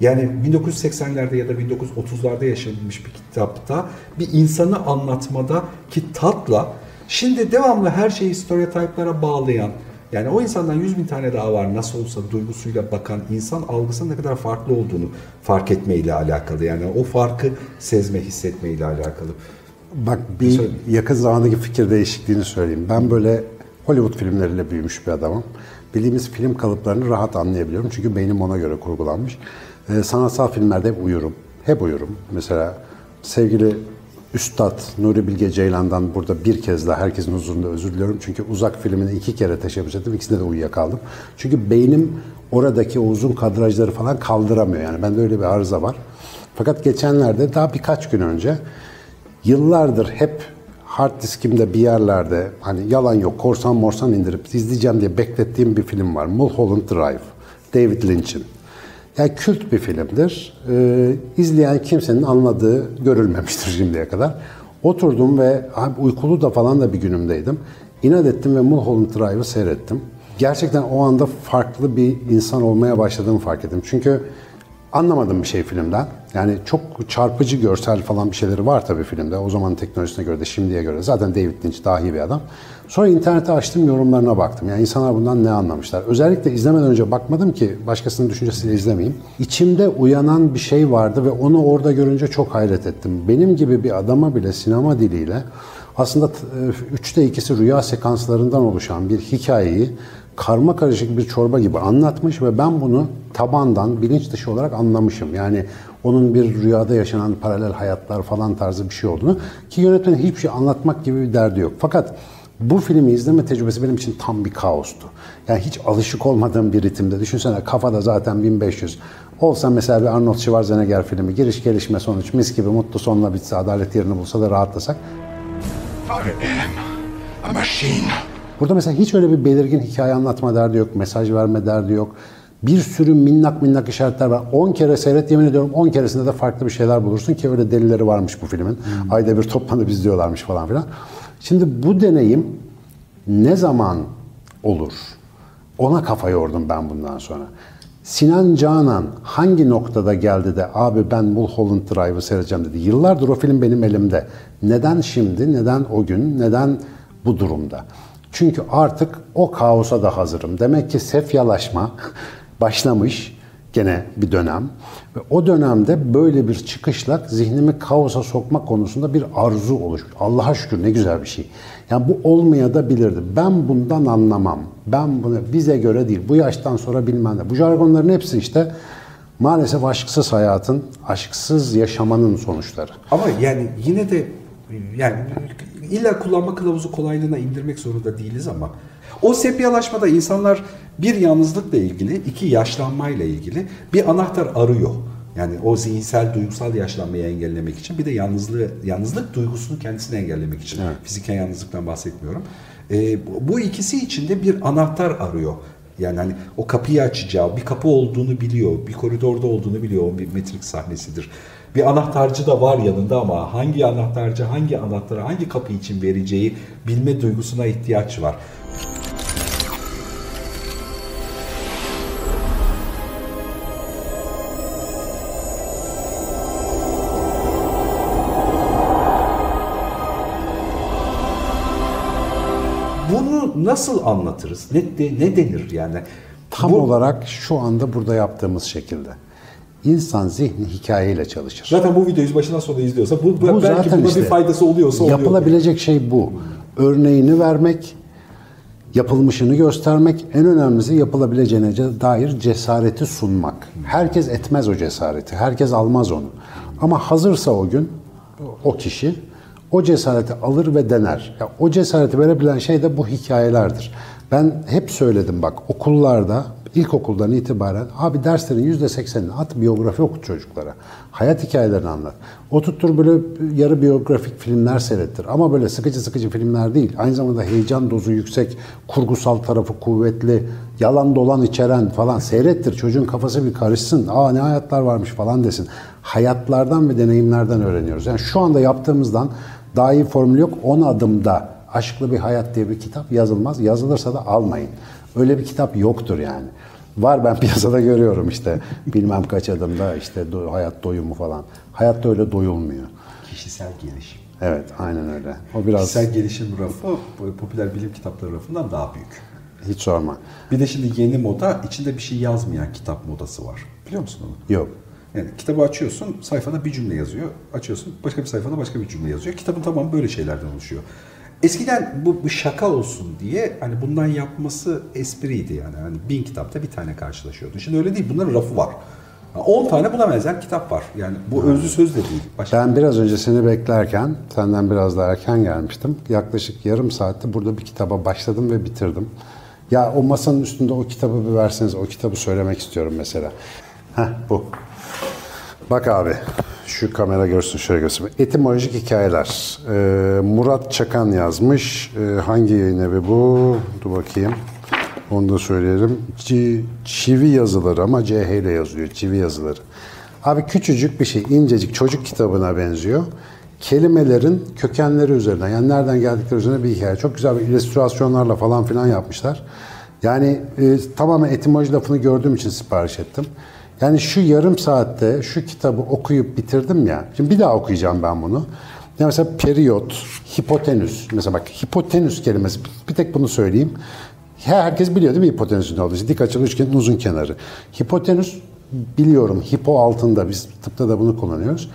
Yani 1980'lerde ya da 1930'larda yaşanmış bir kitapta bir insanı anlatmada ki tatla şimdi devamlı her şeyi stereotiplara bağlayan yani o insandan 100 bin tane daha var nasıl olsa duygusuyla bakan insan algısının ne kadar farklı olduğunu fark etmeyle alakalı. Yani o farkı sezme, hissetmeyle alakalı. Bak bir yakın zamandaki fikir değişikliğini söyleyeyim. Ben böyle Hollywood filmleriyle büyümüş bir adamım. Bildiğimiz film kalıplarını rahat anlayabiliyorum. Çünkü beynim ona göre kurgulanmış. Ee, sanatsal filmlerde hep uyurum. Hep uyurum. Mesela sevgili Üstad Nuri Bilge Ceylan'dan burada bir kez daha herkesin huzurunda özür diliyorum. Çünkü uzak filmine iki kere teşebbüs ettim. İkisinde de uyuyakaldım. Çünkü beynim oradaki o uzun kadrajları falan kaldıramıyor. Yani bende öyle bir arıza var. Fakat geçenlerde daha birkaç gün önce yıllardır hep hard diskimde bir yerlerde hani yalan yok korsan morsan indirip izleyeceğim diye beklettiğim bir film var. Mulholland Drive. David Lynch'in. Yani kült bir filmdir. Ee, izleyen kimsenin anladığı görülmemiştir şimdiye kadar. Oturdum ve abi uykulu da falan da bir günümdeydim. İnat ettim ve Mulholland Drive'ı seyrettim. Gerçekten o anda farklı bir insan olmaya başladığımı fark ettim. Çünkü anlamadım bir şey filmden. Yani çok çarpıcı görsel falan bir şeyleri var tabii filmde. O zaman teknolojisine göre de şimdiye göre. Zaten David Lynch dahi bir adam. Sonra internete açtım yorumlarına baktım. Yani insanlar bundan ne anlamışlar. Özellikle izlemeden önce bakmadım ki başkasının düşüncesiyle izlemeyeyim. İçimde uyanan bir şey vardı ve onu orada görünce çok hayret ettim. Benim gibi bir adama bile sinema diliyle aslında e, üçte ikisi rüya sekanslarından oluşan bir hikayeyi karma karışık bir çorba gibi anlatmış ve ben bunu tabandan bilinç dışı olarak anlamışım. Yani onun bir rüyada yaşanan paralel hayatlar falan tarzı bir şey olduğunu ki yönetmenin hiçbir şey anlatmak gibi bir derdi yok. Fakat bu filmi izleme tecrübesi benim için tam bir kaostu. Yani hiç alışık olmadığım bir ritimde. Düşünsene kafada zaten 1500. Olsa mesela bir Arnold Schwarzenegger filmi, giriş gelişme sonuç, mis gibi mutlu sonla bitse, adalet yerini bulsa da rahatlasak. I am a machine. Burada mesela hiç öyle bir belirgin hikaye anlatma derdi yok, mesaj verme derdi yok. Bir sürü minnak minnak işaretler var. 10 kere seyret yemin ediyorum 10 keresinde de farklı bir şeyler bulursun ki öyle delileri varmış bu filmin. Ayda bir toplanıp izliyorlarmış falan filan. Şimdi bu deneyim ne zaman olur? Ona kafa yordum ben bundan sonra. Sinan Canan hangi noktada geldi de abi ben Mulholland Drive'ı seyredeceğim dedi. Yıllardır o film benim elimde. Neden şimdi, neden o gün, neden bu durumda? Çünkü artık o kaosa da hazırım. Demek ki sefyalaşma başlamış gene bir dönem. Ve o dönemde böyle bir çıkışla zihnimi kaosa sokma konusunda bir arzu oluşmuş. Allah'a şükür ne güzel bir şey. Yani bu olmaya da bilirdi. Ben bundan anlamam. Ben bunu bize göre değil. Bu yaştan sonra bilmem ne. Bu jargonların hepsi işte maalesef aşksız hayatın, aşksız yaşamanın sonuçları. Ama yani yine de yani illa kullanma kılavuzu kolaylığına indirmek zorunda değiliz ama o sepyalaşmada insanlar bir yalnızlıkla ilgili, iki yaşlanmayla ilgili bir anahtar arıyor. Yani o zihinsel, duygusal yaşlanmayı engellemek için bir de yalnızlığı, yalnızlık duygusunu kendisini engellemek için. Evet. Fiziken yalnızlıktan bahsetmiyorum. Ee, bu ikisi içinde bir anahtar arıyor. Yani hani o kapıyı açacağı, bir kapı olduğunu biliyor, bir koridorda olduğunu biliyor. O bir Matrix sahnesidir. Bir anahtarcı da var yanında ama hangi anahtarcı hangi anahtarı hangi kapı için vereceği bilme duygusuna ihtiyaç var. Bunu nasıl anlatırız? Ne, de- ne denir yani? Tam Bu- olarak şu anda burada yaptığımız şekilde. İnsan zihni hikayeyle çalışır. Zaten bu videoyu başından sona izliyorsa bu, Bu belki zaten buna işte bir faydası oluyorsa oluyor. Yapılabilecek şey bu. Örneğini vermek, yapılmışını göstermek, en önemlisi yapılabileceğine dair cesareti sunmak. Herkes etmez o cesareti, herkes almaz onu. Ama hazırsa o gün o kişi o cesareti alır ve dener. Ya o cesareti verebilen şey de bu hikayelerdir. Ben hep söyledim bak okullarda ilkokuldan itibaren abi derslerin yüzde seksenini at biyografi okut çocuklara. Hayat hikayelerini anlat. Oturttur böyle yarı biyografik filmler seyrettir. Ama böyle sıkıcı sıkıcı filmler değil. Aynı zamanda heyecan dozu yüksek, kurgusal tarafı kuvvetli, yalan dolan içeren falan seyrettir. Çocuğun kafası bir karışsın. Aa ne hayatlar varmış falan desin. Hayatlardan ve deneyimlerden öğreniyoruz. Yani şu anda yaptığımızdan daha iyi formül yok. 10 adımda Aşklı bir Hayat diye bir kitap yazılmaz. Yazılırsa da almayın. Öyle bir kitap yoktur yani. Var ben piyasada görüyorum işte bilmem kaç adımda işte do- hayat doyumu falan. Hayatta öyle doyulmuyor. Kişisel gelişim. Evet aynen öyle. O biraz Kişisel gelişim rafı popüler bilim kitapları rafından daha büyük. hiç sorma. Bir de şimdi yeni moda içinde bir şey yazmayan kitap modası var. Biliyor musun onu? Yok. Yani kitabı açıyorsun, sayfada bir cümle yazıyor. Açıyorsun, başka bir sayfada başka bir cümle yazıyor. Kitabın tamamı böyle şeylerden oluşuyor. Eskiden bu bir şaka olsun diye hani bundan yapması espriydi yani. Hani bin kitapta bir tane karşılaşıyordu. Şimdi öyle değil. Bunların rafı var. 10 tane buna benzer kitap var. Yani bu özlü söz de değil. Başka Ben biraz önce seni beklerken senden biraz daha erken gelmiştim. Yaklaşık yarım saatte burada bir kitaba başladım ve bitirdim. Ya o masanın üstünde o kitabı bir verseniz o kitabı söylemek istiyorum mesela. Heh bu. Bak abi şu kamera görsün şöyle görsün. Etimolojik hikayeler. Ee, Murat Çakan yazmış. Ee, hangi yayın evi bu? Dur bakayım. Onu da söyleyelim. Ç- çivi yazıları ama CH ile yazıyor. Çivi yazıları. Abi küçücük bir şey, incecik çocuk kitabına benziyor. Kelimelerin kökenleri üzerinden, yani nereden geldikleri üzerine bir hikaye. Çok güzel bir illüstrasyonlarla falan filan yapmışlar. Yani e, tamamen etimoloji lafını gördüğüm için sipariş ettim. Yani şu yarım saatte şu kitabı okuyup bitirdim ya. Şimdi bir daha okuyacağım ben bunu. Ya mesela periyot, hipotenüs. Mesela bak hipotenüs kelimesi bir tek bunu söyleyeyim. Herkes biliyor değil mi hipotenüsün ne olduğunu? İşte Dik açılı üçgenin uzun kenarı. Hipotenüs biliyorum hipo altında biz tıpta da bunu kullanıyoruz.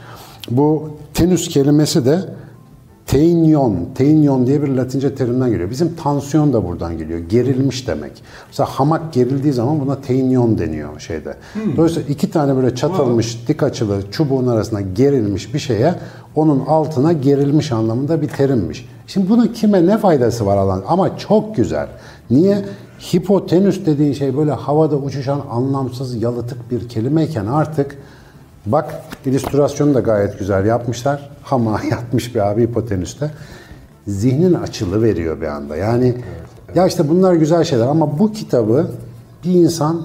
Bu tenüs kelimesi de Teinyon, teinyon diye bir latince terimden geliyor. Bizim tansiyon da buradan geliyor. Gerilmiş demek. Mesela hamak gerildiği zaman buna teinyon deniyor şeyde. Dolayısıyla iki tane böyle çatılmış, dik açılı çubuğun arasına gerilmiş bir şeye onun altına gerilmiş anlamında bir terimmiş. Şimdi bunun kime ne faydası var alan? Ama çok güzel. Niye? Hipotenüs dediğin şey böyle havada uçuşan anlamsız yalıtık bir kelimeyken artık Bak illüstrasyonu da gayet güzel yapmışlar. Hama yatmış bir abi hipotenüste. Zihnin açılı veriyor bir anda. Yani ya işte bunlar güzel şeyler ama bu kitabı bir insan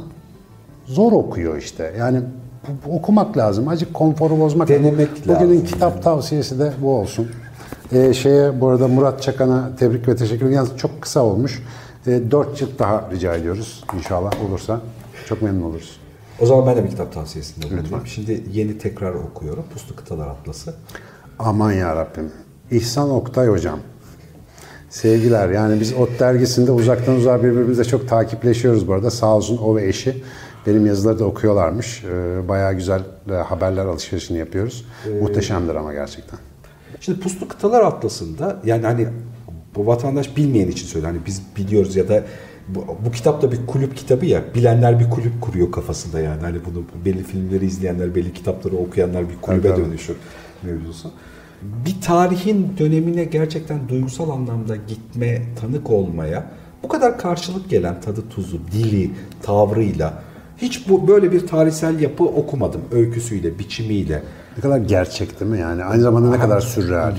zor okuyor işte. Yani okumak lazım. Acık konforu bozmak Denemek Bugünün lazım kitap tavsiyesi de bu olsun. Ee, şeye bu arada Murat Çakan'a tebrik ve teşekkür ederim. Yalnız çok kısa olmuş. Ee, dört cilt daha rica ediyoruz inşallah olursa. Çok memnun oluruz. O zaman ben de bir kitap tavsiyesinde bulunayım. Şimdi yeni tekrar okuyorum. Puslu Kıtalar Atlası. Aman ya Rabbim. İhsan Oktay hocam. Sevgiler. Yani biz Ot dergisinde uzaktan uzağa birbirimizle çok takipleşiyoruz bu arada. Sağ olsun o ve eşi benim yazıları da okuyorlarmış. Ee, bayağı güzel e, haberler alışverişini yapıyoruz. Muhteşemdir ama gerçekten. Şimdi Puslu Kıtalar Atlası'nda yani hani bu vatandaş bilmeyen için söyle hani biz biliyoruz ya da bu, bu kitap da bir kulüp kitabı ya bilenler bir kulüp kuruyor kafasında yani hani bunu belli filmleri izleyenler belli kitapları okuyanlar bir kulübe tabii. dönüşür mevzusu. Bir tarihin dönemine gerçekten duygusal anlamda gitme, tanık olmaya bu kadar karşılık gelen tadı tuzu, dili, tavrıyla hiç bu böyle bir tarihsel yapı okumadım. Öyküsüyle, biçimiyle. Ne kadar gerçek değil mi yani? Aynı zamanda ne kadar sürreal.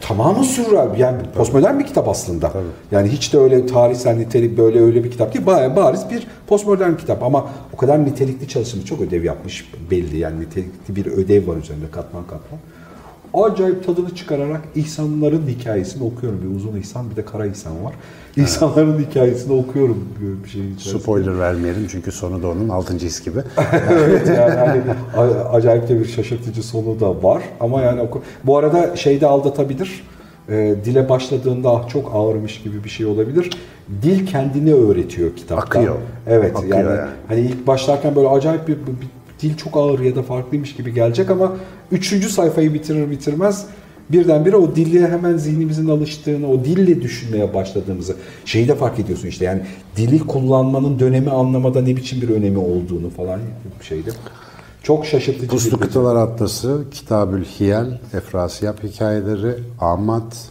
Tamamı sürreal. Yani postmodern bir kitap aslında. Yani hiç de öyle tarihsel nitelik böyle öyle bir kitap değil. Bayağı bariz bir postmodern kitap ama o kadar nitelikli çalışmış, çok ödev yapmış belli. Yani nitelikli bir ödev var üzerinde katman katman. Acayip tadını çıkararak İhsanların hikayesini okuyorum. Bir uzun İhsan bir de kara İhsan var. İhsanların hikayesini okuyorum bir- bir şeyin içerisinde. Spoiler vermeyelim çünkü sonu da onun 6. his gibi. evet yani hani acayip de bir şaşırtıcı sonu da var ama yani oku- bu arada şeyde aldatabilir. Ee, dile başladığında ah çok ağırmış gibi bir şey olabilir. Dil kendini öğretiyor kitapta. Akıyor. Evet Akıyor yani, yani. hani ilk başlarken böyle acayip bir- bir dil çok ağır ya da farklıymış gibi gelecek ama üçüncü sayfayı bitirir bitirmez birdenbire o dille hemen zihnimizin alıştığını, o dille düşünmeye başladığımızı şeyi de fark ediyorsun işte yani dili kullanmanın dönemi anlamada ne biçim bir önemi olduğunu falan şeyde. Çok şaşırtıcı Puslu Kıtalar Atlası, Kitabül Hiyel, Efrasiyap Hikayeleri, Ahmet,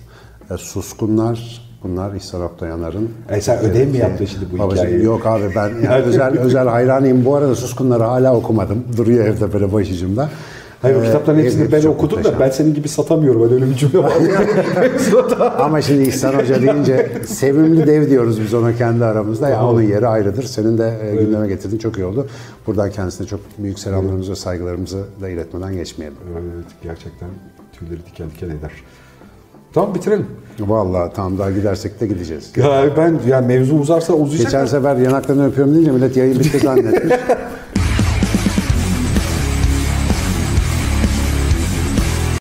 Suskunlar, bunlar İhsan Oktayanar'ın. E sen ödev mi yaptın şimdi bu Babacığım, hikayeyi? Yok abi ben yani özel özel hayranıyım. Bu arada Suskunları hala okumadım. Duruyor evde böyle başucumda. Hayır o Ee, kitapların hepsini hepsi ben okudum da muhteşem. ben senin gibi satamıyorum. Hani öyle bir cümle var. Ama şimdi İhsan Hoca deyince sevimli dev diyoruz biz ona kendi aramızda. Ya onun yeri ayrıdır. Senin de e, gündeme getirdin çok iyi oldu. Buradan kendisine çok büyük selamlarımızı ve saygılarımızı da iletmeden geçmeyelim. Evet, gerçekten tüyleri diken diken eder. Tamam bitirelim. Vallahi tamam daha gidersek de gideceğiz. Ya ben yani mevzu uzarsa uzayacak. Geçen sefer yanaklarını öpüyorum deyince millet yayın bitti zannetmiş.